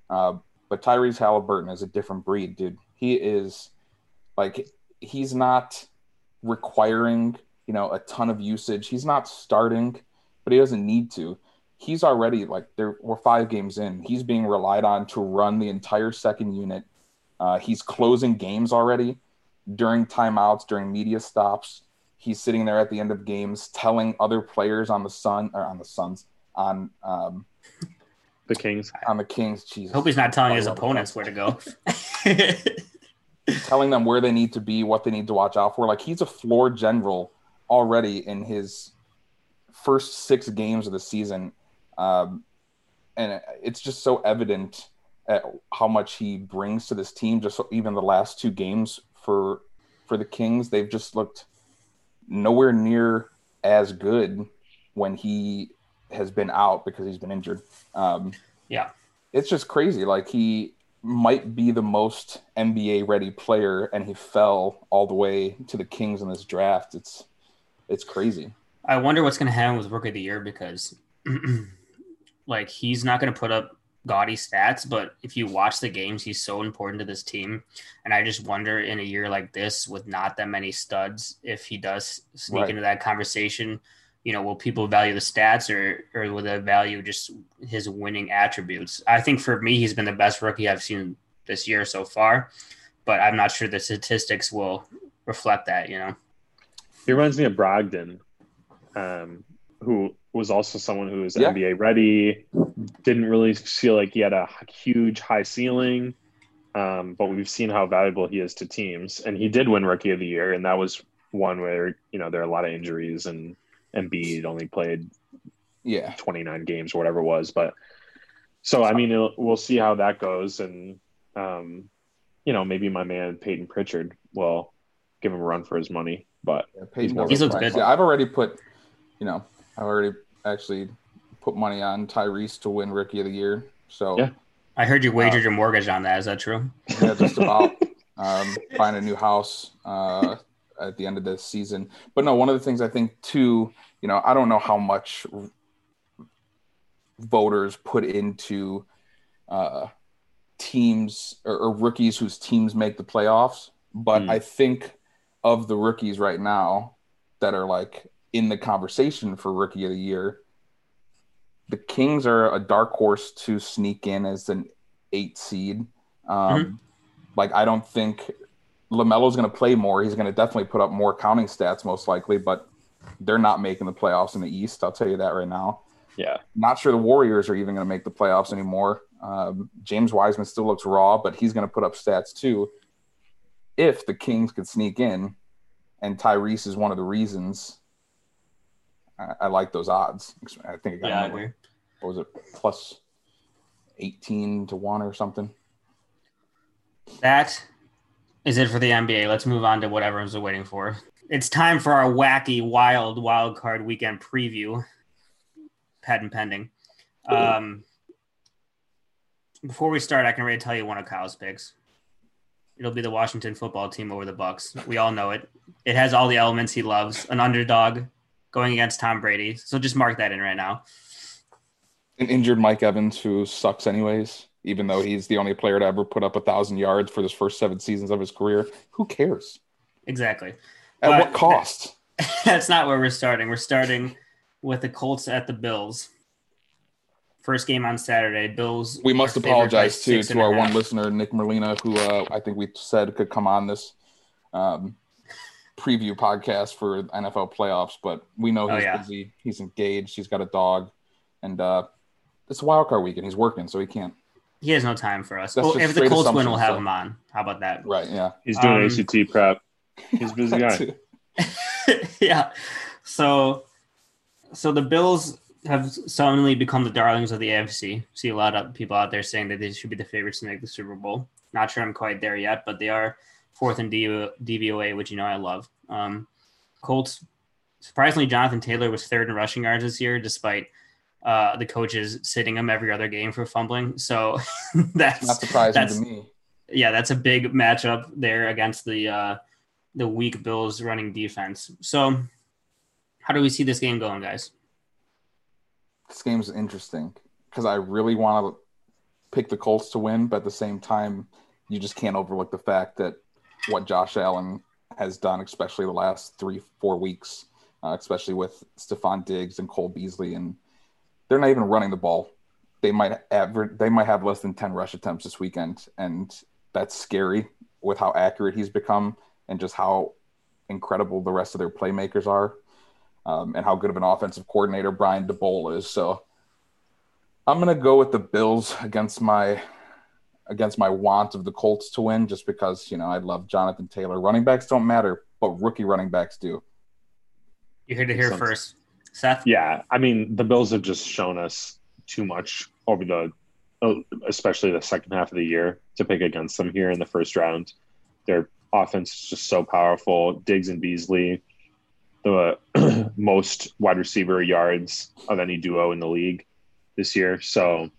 Uh, but Tyrese Halliburton is a different breed, dude. He is like he's not requiring you know a ton of usage. He's not starting, but he doesn't need to. He's already like there. We're five games in. He's being relied on to run the entire second unit. Uh, he's closing games already during timeouts, during media stops. He's sitting there at the end of games telling other players on the Sun or on the Suns on um, the Kings on the Kings. Jesus, hope he's not telling his opponents where to go. [laughs] telling them where they need to be, what they need to watch out for. Like he's a floor general already in his first six games of the season, um, and it's just so evident at how much he brings to this team. Just so even the last two games for for the Kings, they've just looked nowhere near as good when he has been out because he's been injured. Um, yeah, it's just crazy. Like he might be the most NBA ready player, and he fell all the way to the Kings in this draft. It's it's crazy. I wonder what's going to happen with Rookie of the Year because, [clears throat] like, he's not going to put up gaudy stats, but if you watch the games, he's so important to this team. And I just wonder in a year like this, with not that many studs, if he does sneak right. into that conversation, you know, will people value the stats or or will they value just his winning attributes? I think for me, he's been the best rookie I've seen this year so far, but I'm not sure the statistics will reflect that. You know, he reminds me of Brogdon, um, who was also someone who was yeah. NBA ready. Didn't really feel like he had a huge high ceiling, um, but we've seen how valuable he is to teams, and he did win Rookie of the Year, and that was one where you know there are a lot of injuries and Embiid only played yeah 29 games or whatever it was. But so I mean, we'll see how that goes, and um, you know maybe my man Peyton Pritchard will give him a run for his money. But yeah, Peyton he's looks good. Yeah, I've already put, you know, I've already actually put money on Tyrese to win Rookie of the Year. So yeah. I heard you wagered uh, your mortgage on that. Is that true? Yeah, just about. [laughs] um, find a new house. Uh, at the end of the season. But no, one of the things I think too, you know, I don't know how much voters put into uh, teams or, or, rookies whose teams make the playoffs, but mm. I think of the rookies right now that are like in the conversation for rookie of the year, the Kings are a dark horse to sneak in as an eight seed. Um, mm-hmm. Like I don't think LaMelo's going to play more. He's going to definitely put up more counting stats, most likely, but they're not making the playoffs in the East. I'll tell you that right now. Yeah. Not sure the Warriors are even going to make the playoffs anymore. Um, James Wiseman still looks raw, but he's going to put up stats too. If the Kings could sneak in, and Tyrese is one of the reasons, I, I like those odds. I think it got yeah, what was it plus eighteen to one or something. That is it for the NBA. Let's move on to what everyone's waiting for. It's time for our wacky, wild, wild card weekend preview. Patent pending. Um, before we start, I can already tell you one of Kyle's picks. It'll be the Washington football team over the Bucs. We all know it. It has all the elements he loves. An underdog going against Tom Brady. So just mark that in right now. An injured Mike Evans who sucks anyways even though he's the only player to ever put up a thousand yards for his first seven seasons of his career. Who cares? Exactly. At but what cost? [laughs] that's not where we're starting. We're starting with the Colts at the Bills. First game on Saturday. Bills. We must apologize too to our one listener, Nick Merlina, who uh, I think we said could come on this um, preview podcast for NFL playoffs, but we know oh, he's oh, yeah. busy. He's engaged. He's got a dog, and uh, it's a wild card weekend. He's working, so he can't he has no time for us. Well, if the Colts win, we'll have so. him on. How about that? Right. Yeah. He's doing um, ACT prep. He's busy [laughs] guy. [laughs] yeah. So, so the Bills have suddenly become the darlings of the AFC. See a lot of people out there saying that they should be the favorites to make the Super Bowl. Not sure I'm quite there yet, but they are fourth in DVOA, which you know I love. Um, Colts, surprisingly, Jonathan Taylor was third in rushing yards this year, despite uh, the coaches sitting him every other game for fumbling. So [laughs] that's not surprising that's, to me. Yeah, that's a big matchup there against the uh, the weak Bills running defense. So how do we see this game going, guys? this game's interesting because I really want to pick the Colts to win, but at the same time, you just can't overlook the fact that what Josh Allen has done, especially the last three, four weeks, uh, especially with Stefon Diggs and Cole Beasley, and they're not even running the ball. They might average, they might have less than ten rush attempts this weekend, and that's scary with how accurate he's become and just how incredible the rest of their playmakers are, um, and how good of an offensive coordinator Brian Daboll is. So I'm gonna go with the Bills against my against my want of the Colts to win, just because you know I love Jonathan Taylor. Running backs don't matter, but rookie running backs do. You heard it here first, Seth. Yeah, I mean the Bills have just shown us too much over the, uh, especially the second half of the year to pick against them here in the first round. Their offense is just so powerful. Diggs and Beasley, the [clears throat] most wide receiver yards of any duo in the league this year. So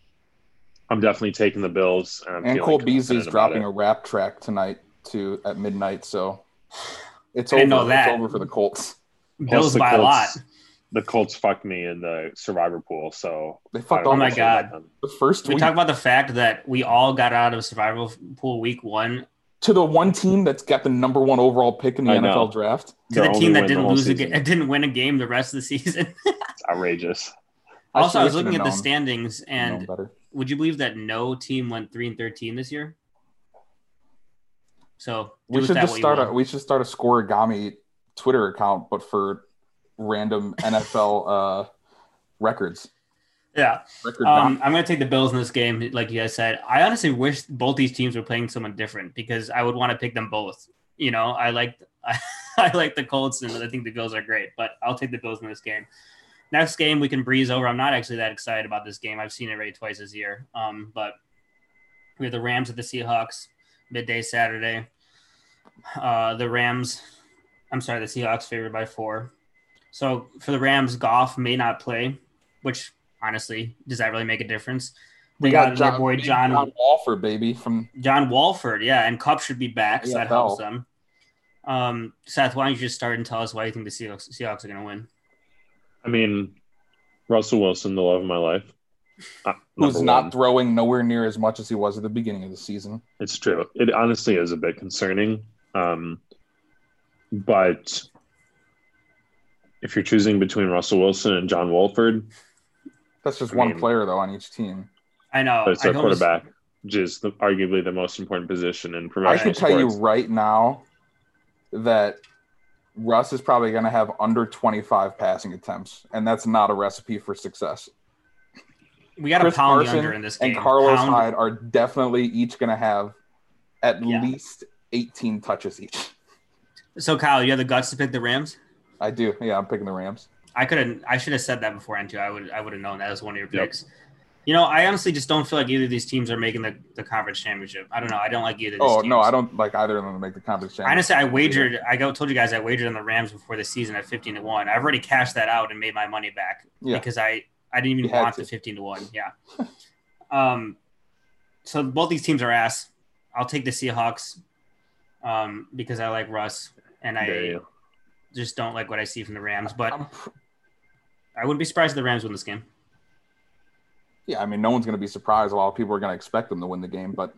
I'm definitely taking the Bills. And, and Cole Beasley's dropping it. a rap track tonight to at midnight. So [sighs] it's over. Know that. It's over for the Colts. Bills the by Colts, a lot. The Colts fucked me in the survivor pool. So they fucked. Oh my god! The first we week. talk about the fact that we all got out of survival pool week one to the one team that's got the number one overall pick in the I NFL know. draft. To the team that didn't lose a game, [laughs] didn't win a game the rest of the season. [laughs] it's outrageous. Also, I, I was looking at known. the standings, and would you believe that no team went three and thirteen this year? So we should just start a we should start a Scorigami Twitter account, but for random NFL uh, records. Yeah, um, I'm going to take the Bills in this game, like you guys said. I honestly wish both these teams were playing someone different because I would want to pick them both. You know, I like I, [laughs] I like the Colts and I think the Bills are great, but I'll take the Bills in this game. Next game we can breeze over. I'm not actually that excited about this game. I've seen it already twice this year. Um, but we have the Rams at the Seahawks midday Saturday. Uh, the Rams, I'm sorry, the Seahawks favored by four. So for the Rams, Goff may not play, which honestly, does that really make a difference? We got, got John, boy John, John Wolford, baby, from John Wolford, yeah, and Kupp should be back, so that helps them. Um, Seth, why don't you just start and tell us why you think the Seahawks, Seahawks are going to win? I mean, Russell Wilson, the love of my life, uh, who's not one. throwing nowhere near as much as he was at the beginning of the season. It's true. It honestly is a bit concerning, um, but if you're choosing between Russell Wilson and John Wolford, that's just I one mean, player though on each team. I know. But it's a quarterback, which is the, arguably the most important position in professional. I can tell you right now that Russ is probably going to have under 25 passing attempts, and that's not a recipe for success. We got to pound Carson under in this game. And Carlos pound. Hyde are definitely each going to have at yeah. least 18 touches each. So, Kyle, you have the guts to pick the Rams? I do. Yeah, I'm picking the Rams. I could have. I should have said that before too. I would. I would have known that was one of your picks. Yep. You know, I honestly just don't feel like either of these teams are making the, the conference championship. I don't know. I don't like either. oh teams. no, I don't like either of them to make the conference championship. Honestly, I wagered. I go, told you guys I wagered on the Rams before the season at fifteen to one. I've already cashed that out and made my money back yeah. because I I didn't even want the fifteen to one. Yeah. [laughs] um, so both these teams are ass. I'll take the Seahawks, um, because I like Russ and I just don't like what I see from the Rams. But I wouldn't be surprised if the Rams win this game. Yeah, I mean, no one's going to be surprised. A lot of people are going to expect them to win the game, but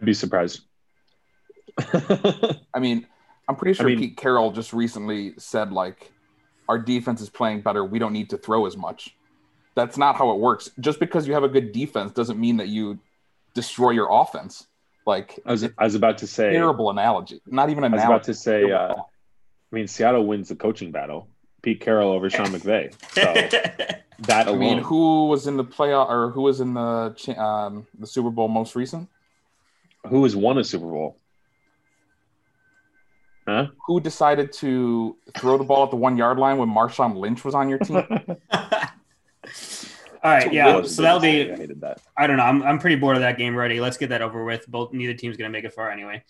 I'd be surprised. [laughs] I mean, I'm pretty sure I mean, Pete Carroll just recently said like, "Our defense is playing better. We don't need to throw as much." That's not how it works. Just because you have a good defense doesn't mean that you destroy your offense. Like I was, I was about to say, terrible analogy. Not even an. I was about to say. Uh, I mean, Seattle wins the coaching battle. Pete Carroll over Sean [laughs] McVay. So that alone. I mean, who was in the playoff or who was in the um, the Super Bowl most recent? Who has won a Super Bowl? Huh? Who decided to throw the ball at the one yard line when Marshawn Lynch was on your team? [laughs] All right, yeah. So that'll be. I hated that. I don't know. I'm, I'm pretty bored of that game already. Let's get that over with. Both neither team's gonna make it far anyway.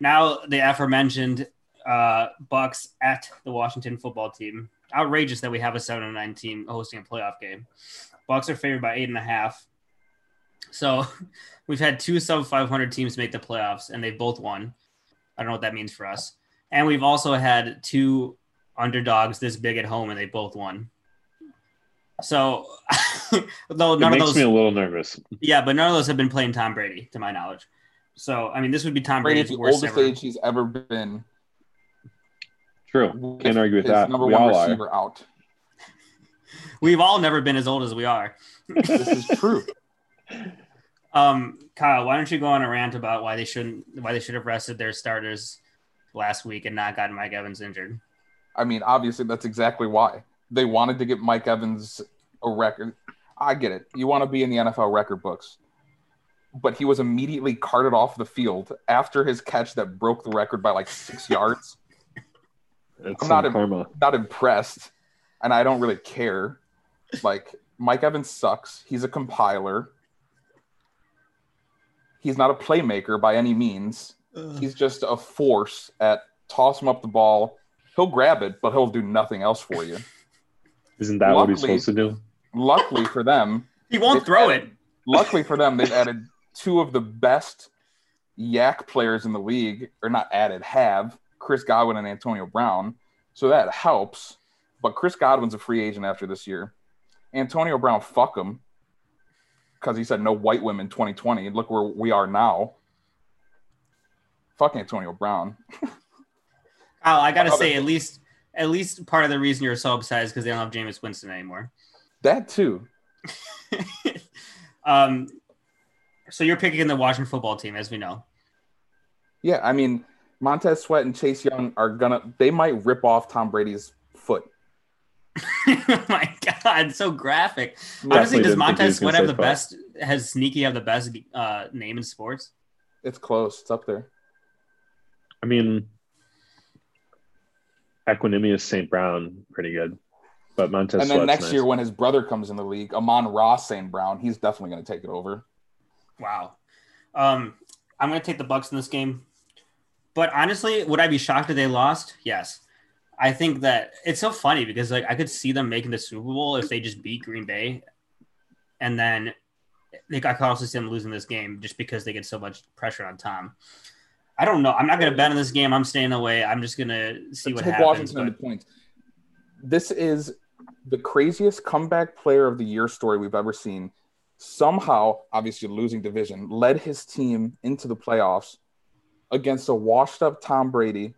Now the aforementioned uh, Bucs at the Washington football team. Outrageous that we have a seven and nine team hosting a playoff game. Bucs are favored by eight and a half. So [laughs] we've had two sub 500 teams make the playoffs, and they both won. I don't know what that means for us. And we've also had two underdogs this big at home, and they both won. So, [laughs] though It none of makes those, me a little nervous. yeah, but none of those have been playing Tom Brady, to my knowledge. So, I mean, this would be Tom Brady at Brady's the worst oldest ever. age he's ever been. True. Can't argue with his that. Number We one all are. receiver out. [laughs] We've all never been as old as we are. This is [laughs] true. Um, Kyle, why don't you go on a rant about why they shouldn't, why they should have rested their starters last week and not gotten Mike Evans injured? I mean, obviously, that's exactly why they wanted to get Mike Evans a record. I get it. You want to be in the NFL record books, but he was immediately carted off the field after his catch that broke the record by like six [laughs] yards. It's I'm not a- karma. Not impressed, and I don't really care. Like Mike Evans sucks. He's a compiler. He's not a playmaker by any means. He's just a force at toss him up the ball. He'll grab it, but he'll do nothing else for you. Isn't that what he's Luckily- supposed to do? Luckily for them, [laughs] He won't throw added- it. [laughs] luckily for them, they've added two of the best YAC players in the league, or not added, have Chris Godwin and Antonio Brown. So that helps. But Chris Godwin's a free agent after this year. Antonio Brown, fuck him. Because he said no white women 2020. Look where we are now. Fuck Antonio Brown. [laughs] Kyle, I gotta say, at least, at least part of the reason you're so upset is because they don't have Jameis Winston anymore. That too. [laughs] um, so you're picking the Washington football team, as we know. Yeah, I mean, Montez Sweat and Chase Young are gonna they might rip off Tom Brady's foot. [laughs] oh my god, so graphic. Definitely Honestly, does didn't think Montez was Sweat have the fuck. best? Has Sneaky have the best uh, name in sports? It's close. It's up there. I mean, Equanimeous St. Brown, pretty good. But Montez and then Sweat's next nice. year, when his brother comes in the league, Amon-Ra St. Brown, he's definitely going to take it over. Wow. Um, I'm going to take the Bucs in this game, but honestly, would I be shocked if they lost? Yes. I think that it's so funny because like I could see them making the Super Bowl if they just beat Green Bay, and then like I could also see them losing this game just because they get so much pressure on Tom. I don't know. I'm not going to bet on this game. I'm staying away. I'm just going to see what take happens. Washington But points. This is the craziest comeback player of the year story we've ever seen. Somehow, obviously losing division, led his team into the playoffs against a washed up Tom Brady.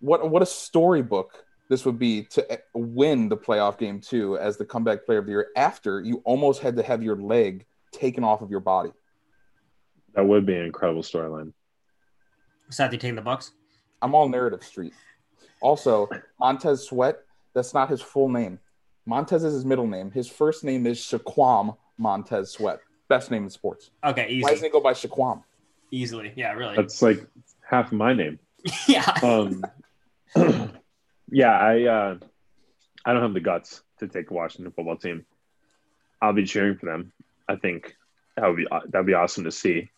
What what a storybook this would be to win the playoff game too as the comeback player of the year after you almost had to have your leg taken off of your body. that would be an incredible storyline. Sadly, taking the Bucks. I'm all narrative street. Also, Montez Sweat, that's not his full name. Montez is his middle name. His first name is Shaquam Montez Sweat. Best name in sports. Okay, Why easy, doesn't he go by Shaquam? Easily. Yeah, really. That's like half my name. [laughs] yeah. Um, [clears throat] yeah, I uh, I don't have the guts to take the Washington football team. I'll be cheering for them. I think that would be that'd be awesome to see.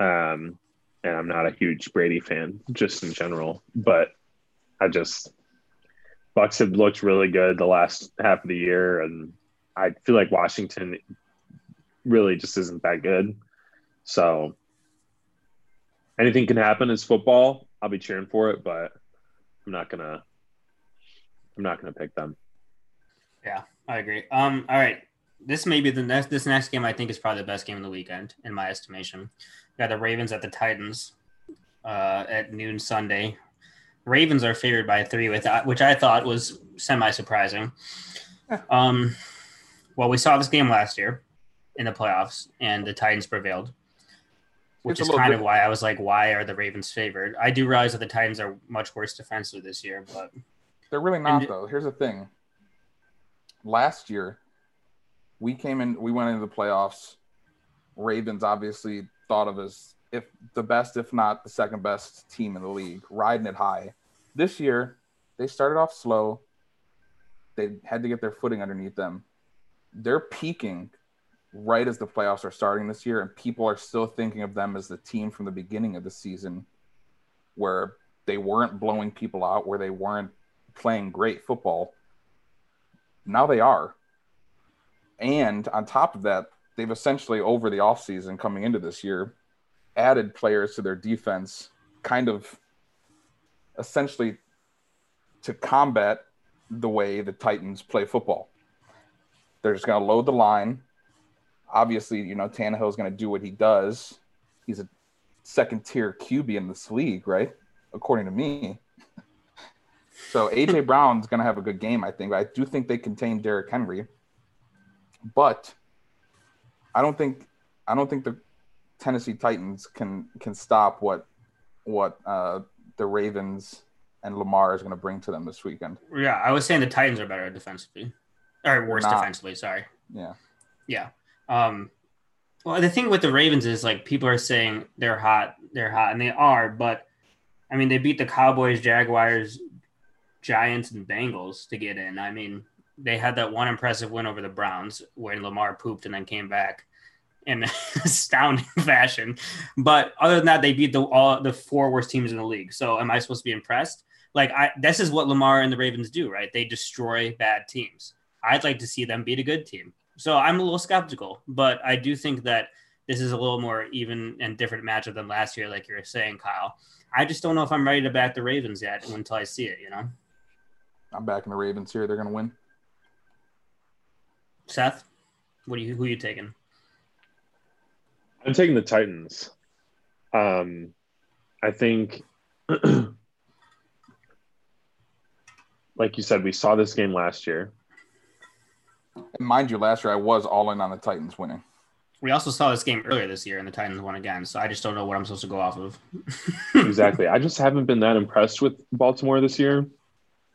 Um, and I'm not a huge Brady fan, just in general, but I just Bucs have looked really good the last half of the year, and I feel like Washington really just isn't that good. So anything can happen. It's football. I'll be cheering for it, but I'm not gonna. I'm not gonna pick them. Yeah, I agree. Um, all right. This may be the next this next game I think is probably the best game of the weekend, in my estimation. We got the Ravens at the Titans uh, at noon Sunday. Ravens are favored by three, with which I thought was semi surprising. [laughs] um, well, we saw this game last year in the playoffs, and the Titans prevailed, which is kind bit- of why I was like, why are the Ravens favored? I do realize that the Titans are much worse defensively this year, but They're really not, And- though. Here's the thing. Last year, we came in, we went into the playoffs. Ravens obviously thought of as if the best, if not the second best team in the league, riding it high. This year, they started off slow. They had to get their footing underneath them. They're peaking right as the playoffs are starting this year, and people are still thinking of them as the team from the beginning of the season where they weren't blowing people out, where they weren't playing great football. Now they are. And on top of that, they've essentially over the offseason coming into this year added players to their defense kind of essentially to combat the way the Titans play football. They're just going to load the line. Obviously, you know, Tannehill's going to do what he does. He's a second tier QB in this league, right? According to me. So [laughs] AJ Brown's going to have a good game, I think. I do think they contain Derrick Henry, but I don't think I don't think the Tennessee Titans can can stop what what uh, the Ravens and Lamar is going to bring to them this weekend. Yeah, I was saying the Titans are better defensively, or worse Not. defensively. Sorry. Yeah, Yeah. Um, well, the thing with the Ravens is like people are saying they're hot, they're hot, and they are. But I mean, they beat the Cowboys, Jaguars, Giants, and Bengals to get in. I mean, they had that one impressive win over the Browns when Lamar pooped and then came back in [laughs] astounding [laughs] fashion. But other than that, they beat the all the four worst teams in the league. So am I supposed to be impressed? Like I, this is what Lamar and the Ravens do, right? They destroy bad teams. I'd like to see them beat a good team. So I'm a little skeptical, but I do think that this is a little more even and different matchup than last year, like you were saying, Kyle. I just don't know if I'm ready to back the Ravens yet until I see it. You know, I'm backing the Ravens here. They're going to win. Seth, what do you who are you taking? I'm taking the Titans. Um, I think, [clears throat] like you said, we saw this game last year. And mind you, last year I was all in on the Titans winning. We also saw this game earlier this year, and the Titans won again. So I just don't know what I'm supposed to go off of. [laughs] exactly. I just haven't been that impressed with Baltimore this year.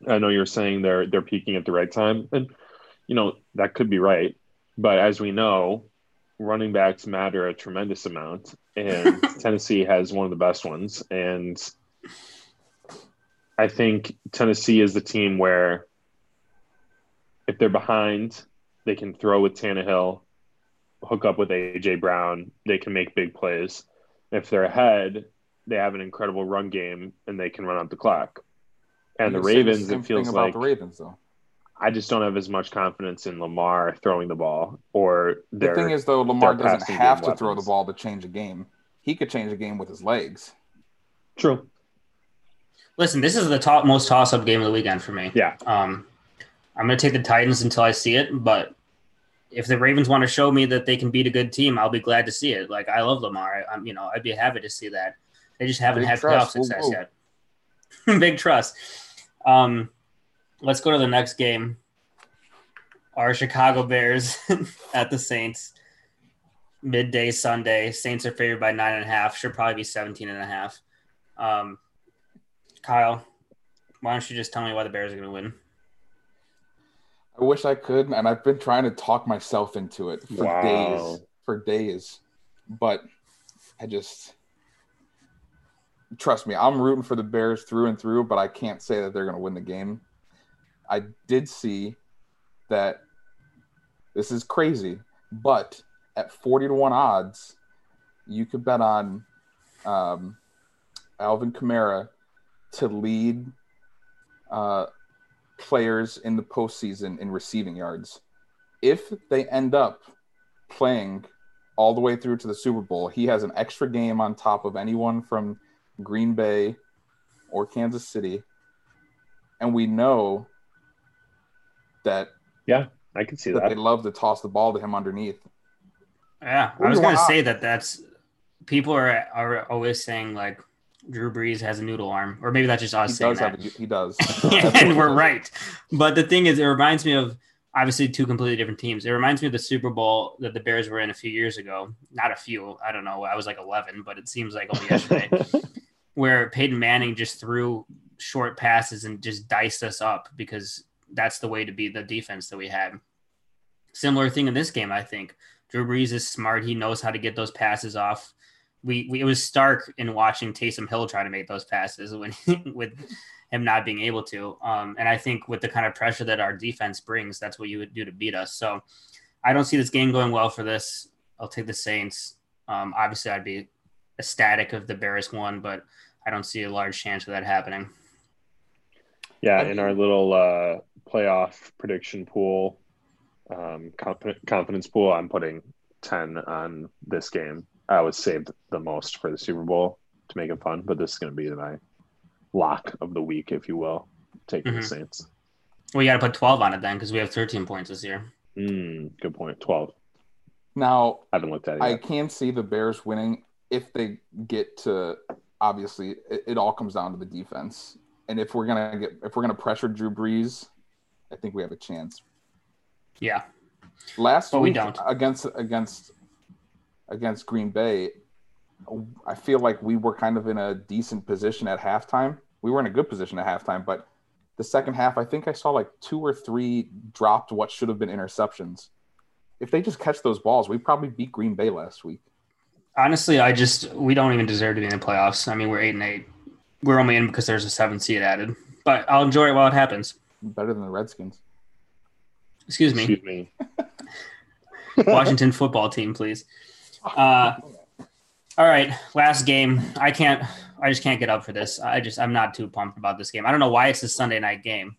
I know you're saying they're they're peaking at the right time, and you know that could be right. But as we know, running backs matter a tremendous amount, and [laughs] Tennessee has one of the best ones. And I think Tennessee is the team where if they're behind, they can throw with Tannehill, hook up with AJ Brown, they can make big plays. If they're ahead, they have an incredible run game and they can run out the clock. And You the Ravens, same it feels about like the Ravens though. I just don't have as much confidence in Lamar throwing the ball or The thing is though, Lamar doesn't have game to throw the ball to change a game. He could change a game with his legs. true. Listen, this is the top most toss up game of the weekend for me. Yeah. Um, I'm going to take the Titans until I see it, but if the Ravens want to show me that they can beat a good team, I'll be glad to see it. Like I love Lamar. I'm, you know, I'd be happy to see that. They just haven't Big had trust. playoff success yet. [laughs] Big trust. Um, let's go to the next game. Our Chicago Bears [laughs] at the Saints. Midday Sunday. Saints are favored by nine and a half. Should probably be 17 and a half. Um, Kyle, why don't you just tell me why the Bears are going to win? I wish I could, and I've been trying to talk myself into it for Wow. days, for days. But I just trust me, I'm rooting for the Bears through and through, but I can't say that they're going to win the game. I did see that this is crazy, but at 40 to 1 odds, you could bet on um, Alvin Kamara to lead uh, players in the postseason in receiving yards. If they end up playing all the way through to the Super Bowl, he has an extra game on top of anyone from Green Bay or Kansas City. And we know that, Yeah, I can see that that. they love to toss the ball to him underneath. Yeah, I was going to say that that's people are are always saying like Drew Brees has a noodle arm, or maybe that's just us He saying does that. have a, he does. [laughs] and we're right. But the thing is, it reminds me of obviously two completely different teams. It reminds me of the Super Bowl that the Bears were in a few years ago. Not a few, I don't know. I was like 11, but it seems like only yesterday, [laughs] where Peyton Manning just threw short passes and just diced us up because that's the way to be the defense that we had. Similar thing in this game, I think. Drew Brees is smart. He knows how to get those passes off. We, we it was stark in watching Taysom Hill try to make those passes when [laughs] with him not being able to. Um, and I think with the kind of pressure that our defense brings, that's what you would do to beat us. So I don't see this game going well for this. I'll take the Saints. Um, obviously, I'd be ecstatic if the Bears won, but I don't see a large chance of that happening. Yeah, in our little uh, playoff prediction pool, um, confidence, confidence pool, I'm putting 10 on this game. I was saved the most for the Super Bowl to make it fun, but this is going to be my lock of the week, if you will, taking Mhm. the Saints. Well, you got to put 12 on it then because we have 13 points this year. Mm, good point. Twelve. Now, I haven't looked at it. I can see the Bears winning if they get to. Obviously, it, it all comes down to the defense, and if we're gonna get if we're gonna pressure Drew Brees, I think we have a chance. Yeah. Last But we week don't. against against against Green Bay, I feel like we were kind of in a decent position at halftime. We were in a good position at halftime, but the second half, I think I saw like two or three dropped what should have been interceptions. If they just catch those balls, we probably beat Green Bay last week. Honestly, I just we don't even deserve to be in the playoffs. I mean, we're eight and eight. We're only in because there's a seven seed added. But I'll enjoy it while it happens. Better than the Redskins. Excuse me. Excuse me. [laughs] Washington football team, please. Uh, all right, last game. I can't. I just can't get up for this. I just I'm not too pumped about this game. I don't know why it's a Sunday night game.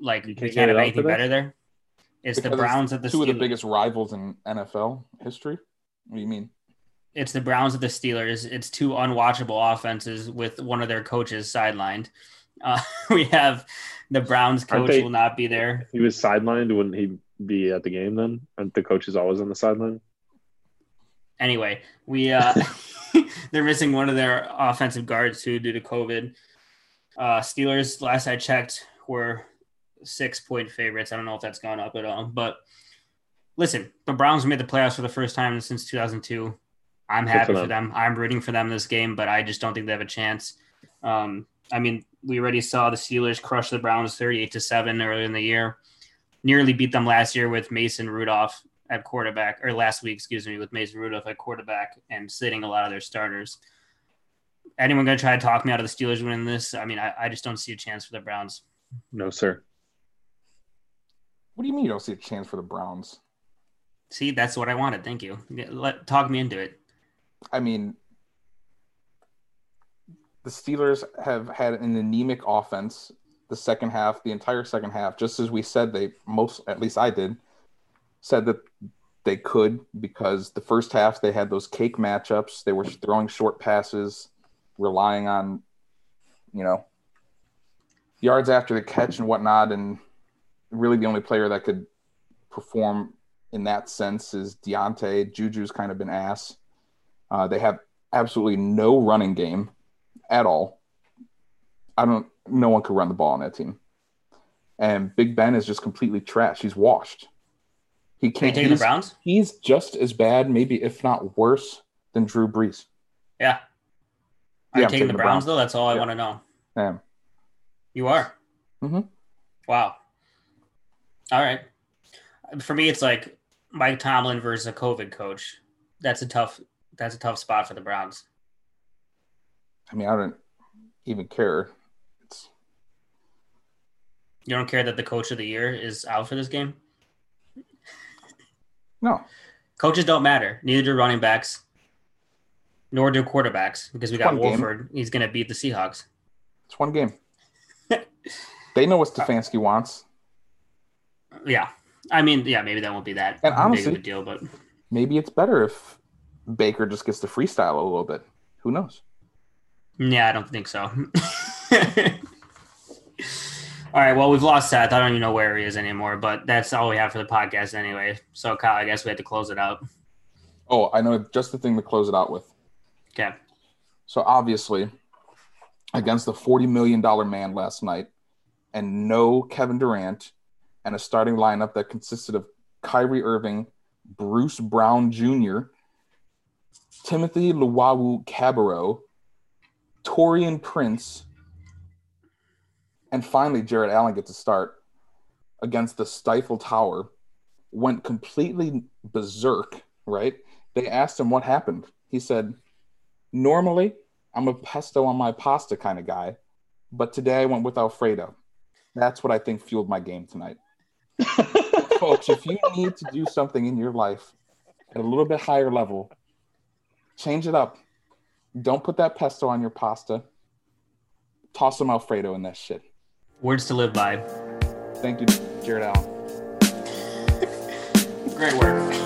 Like You we can't can't have anything better there. It's the Because Browns at the two of the biggest rivals in NFL history. What do you mean? It's the Browns at the Steelers. It's two unwatchable offenses with one of their coaches sidelined. Uh, [laughs] we have the Browns coach they- will not be there. He was sidelined. Wouldn't he be at the game then? Aren't the coaches always on the sideline? Anyway, we uh [laughs] [laughs] they're missing one of their offensive guards too due to COVID. Uh Steelers, last I checked, were six point favorites. I don't know if that's gone up at all, but listen, the Browns made the playoffs for the first time since 2002. I'm happy for for them. I'm rooting for them this game, but I just don't think they have a chance. Um, I mean, we already saw the Steelers crush the Browns 38 to 7 earlier in the year. Nearly beat them last year with Mason Rudolph at quarterback, or last week, excuse me, with Mason Rudolph at quarterback and sitting a lot of their starters. Anyone going to try to talk me out of the Steelers winning this? I mean, I, I just don't see a chance for the Browns. No, sir. What do you mean you don't see a chance for the Browns? See, that's what I wanted. Thank you. Let talk me into it. I mean, the Steelers have had an anemic offense the second half, the entire second half, just as we said they most, at least I did, said that they could because the first half they had those cake matchups. They were throwing short passes, relying on, you know, yards after the catch and whatnot. And really the only player that could perform in that sense is Diontae. Juju's kind of been ass. Uh, they have absolutely no running game at all. I don't. No one could run the ball on that team. And Big Ben is just completely trash. He's washed. He can't. taking the He's, Browns? he's just as bad, maybe if not worse, than Drew Brees. Yeah. Are you Yeah, I'm taking the Browns, though? That's all I Yeah. want to know. Um, You are. Mhm. Wow. All right. For me, it's like Mike Tomlin versus a COVID coach. That's a tough. That's a tough spot for the Browns. I mean, I don't even care. It's You don't care that the coach of the year is out for this game. No. Coaches don't matter. Neither do running backs, nor do quarterbacks because we got One game. Wolford. He's going to beat the Seahawks. It's one game. [laughs] they know what Stefanski uh, wants. Yeah. I mean, yeah, maybe that won't be that And big of honestly- a deal, but Maybe it's better if Baker just gets to freestyle a little bit. Who knows? Yeah, I don't think so. [laughs] all right, well, we've lost Seth. I don't even know where he is anymore, but that's all we have for the podcast anyway. So, Kyle, I guess we have to close it out. Oh, I know just the thing to close it out with. Okay. So obviously, against the $40 million man last night, and no Kevin Durant, and a starting lineup that consisted of Kyrie Irving, Bruce Brown Jr., Timothy Luwawu Cabarro, Taurean Prince, and finally Jarrett Allen gets to start against the Stifle Tower, went completely berserk, right? They asked him what happened. He said, Normally, I'm a pesto on my pasta kind of guy, but today I went with Alfredo. That's what I think fueled my game tonight. [laughs] Folks, if you need to do something in your life at a little bit higher level, change it up. Don't put that pesto on your pasta. Toss some Alfredo in that shit. Words to live by. Thank you, Jarrett Allen. [laughs] Great work.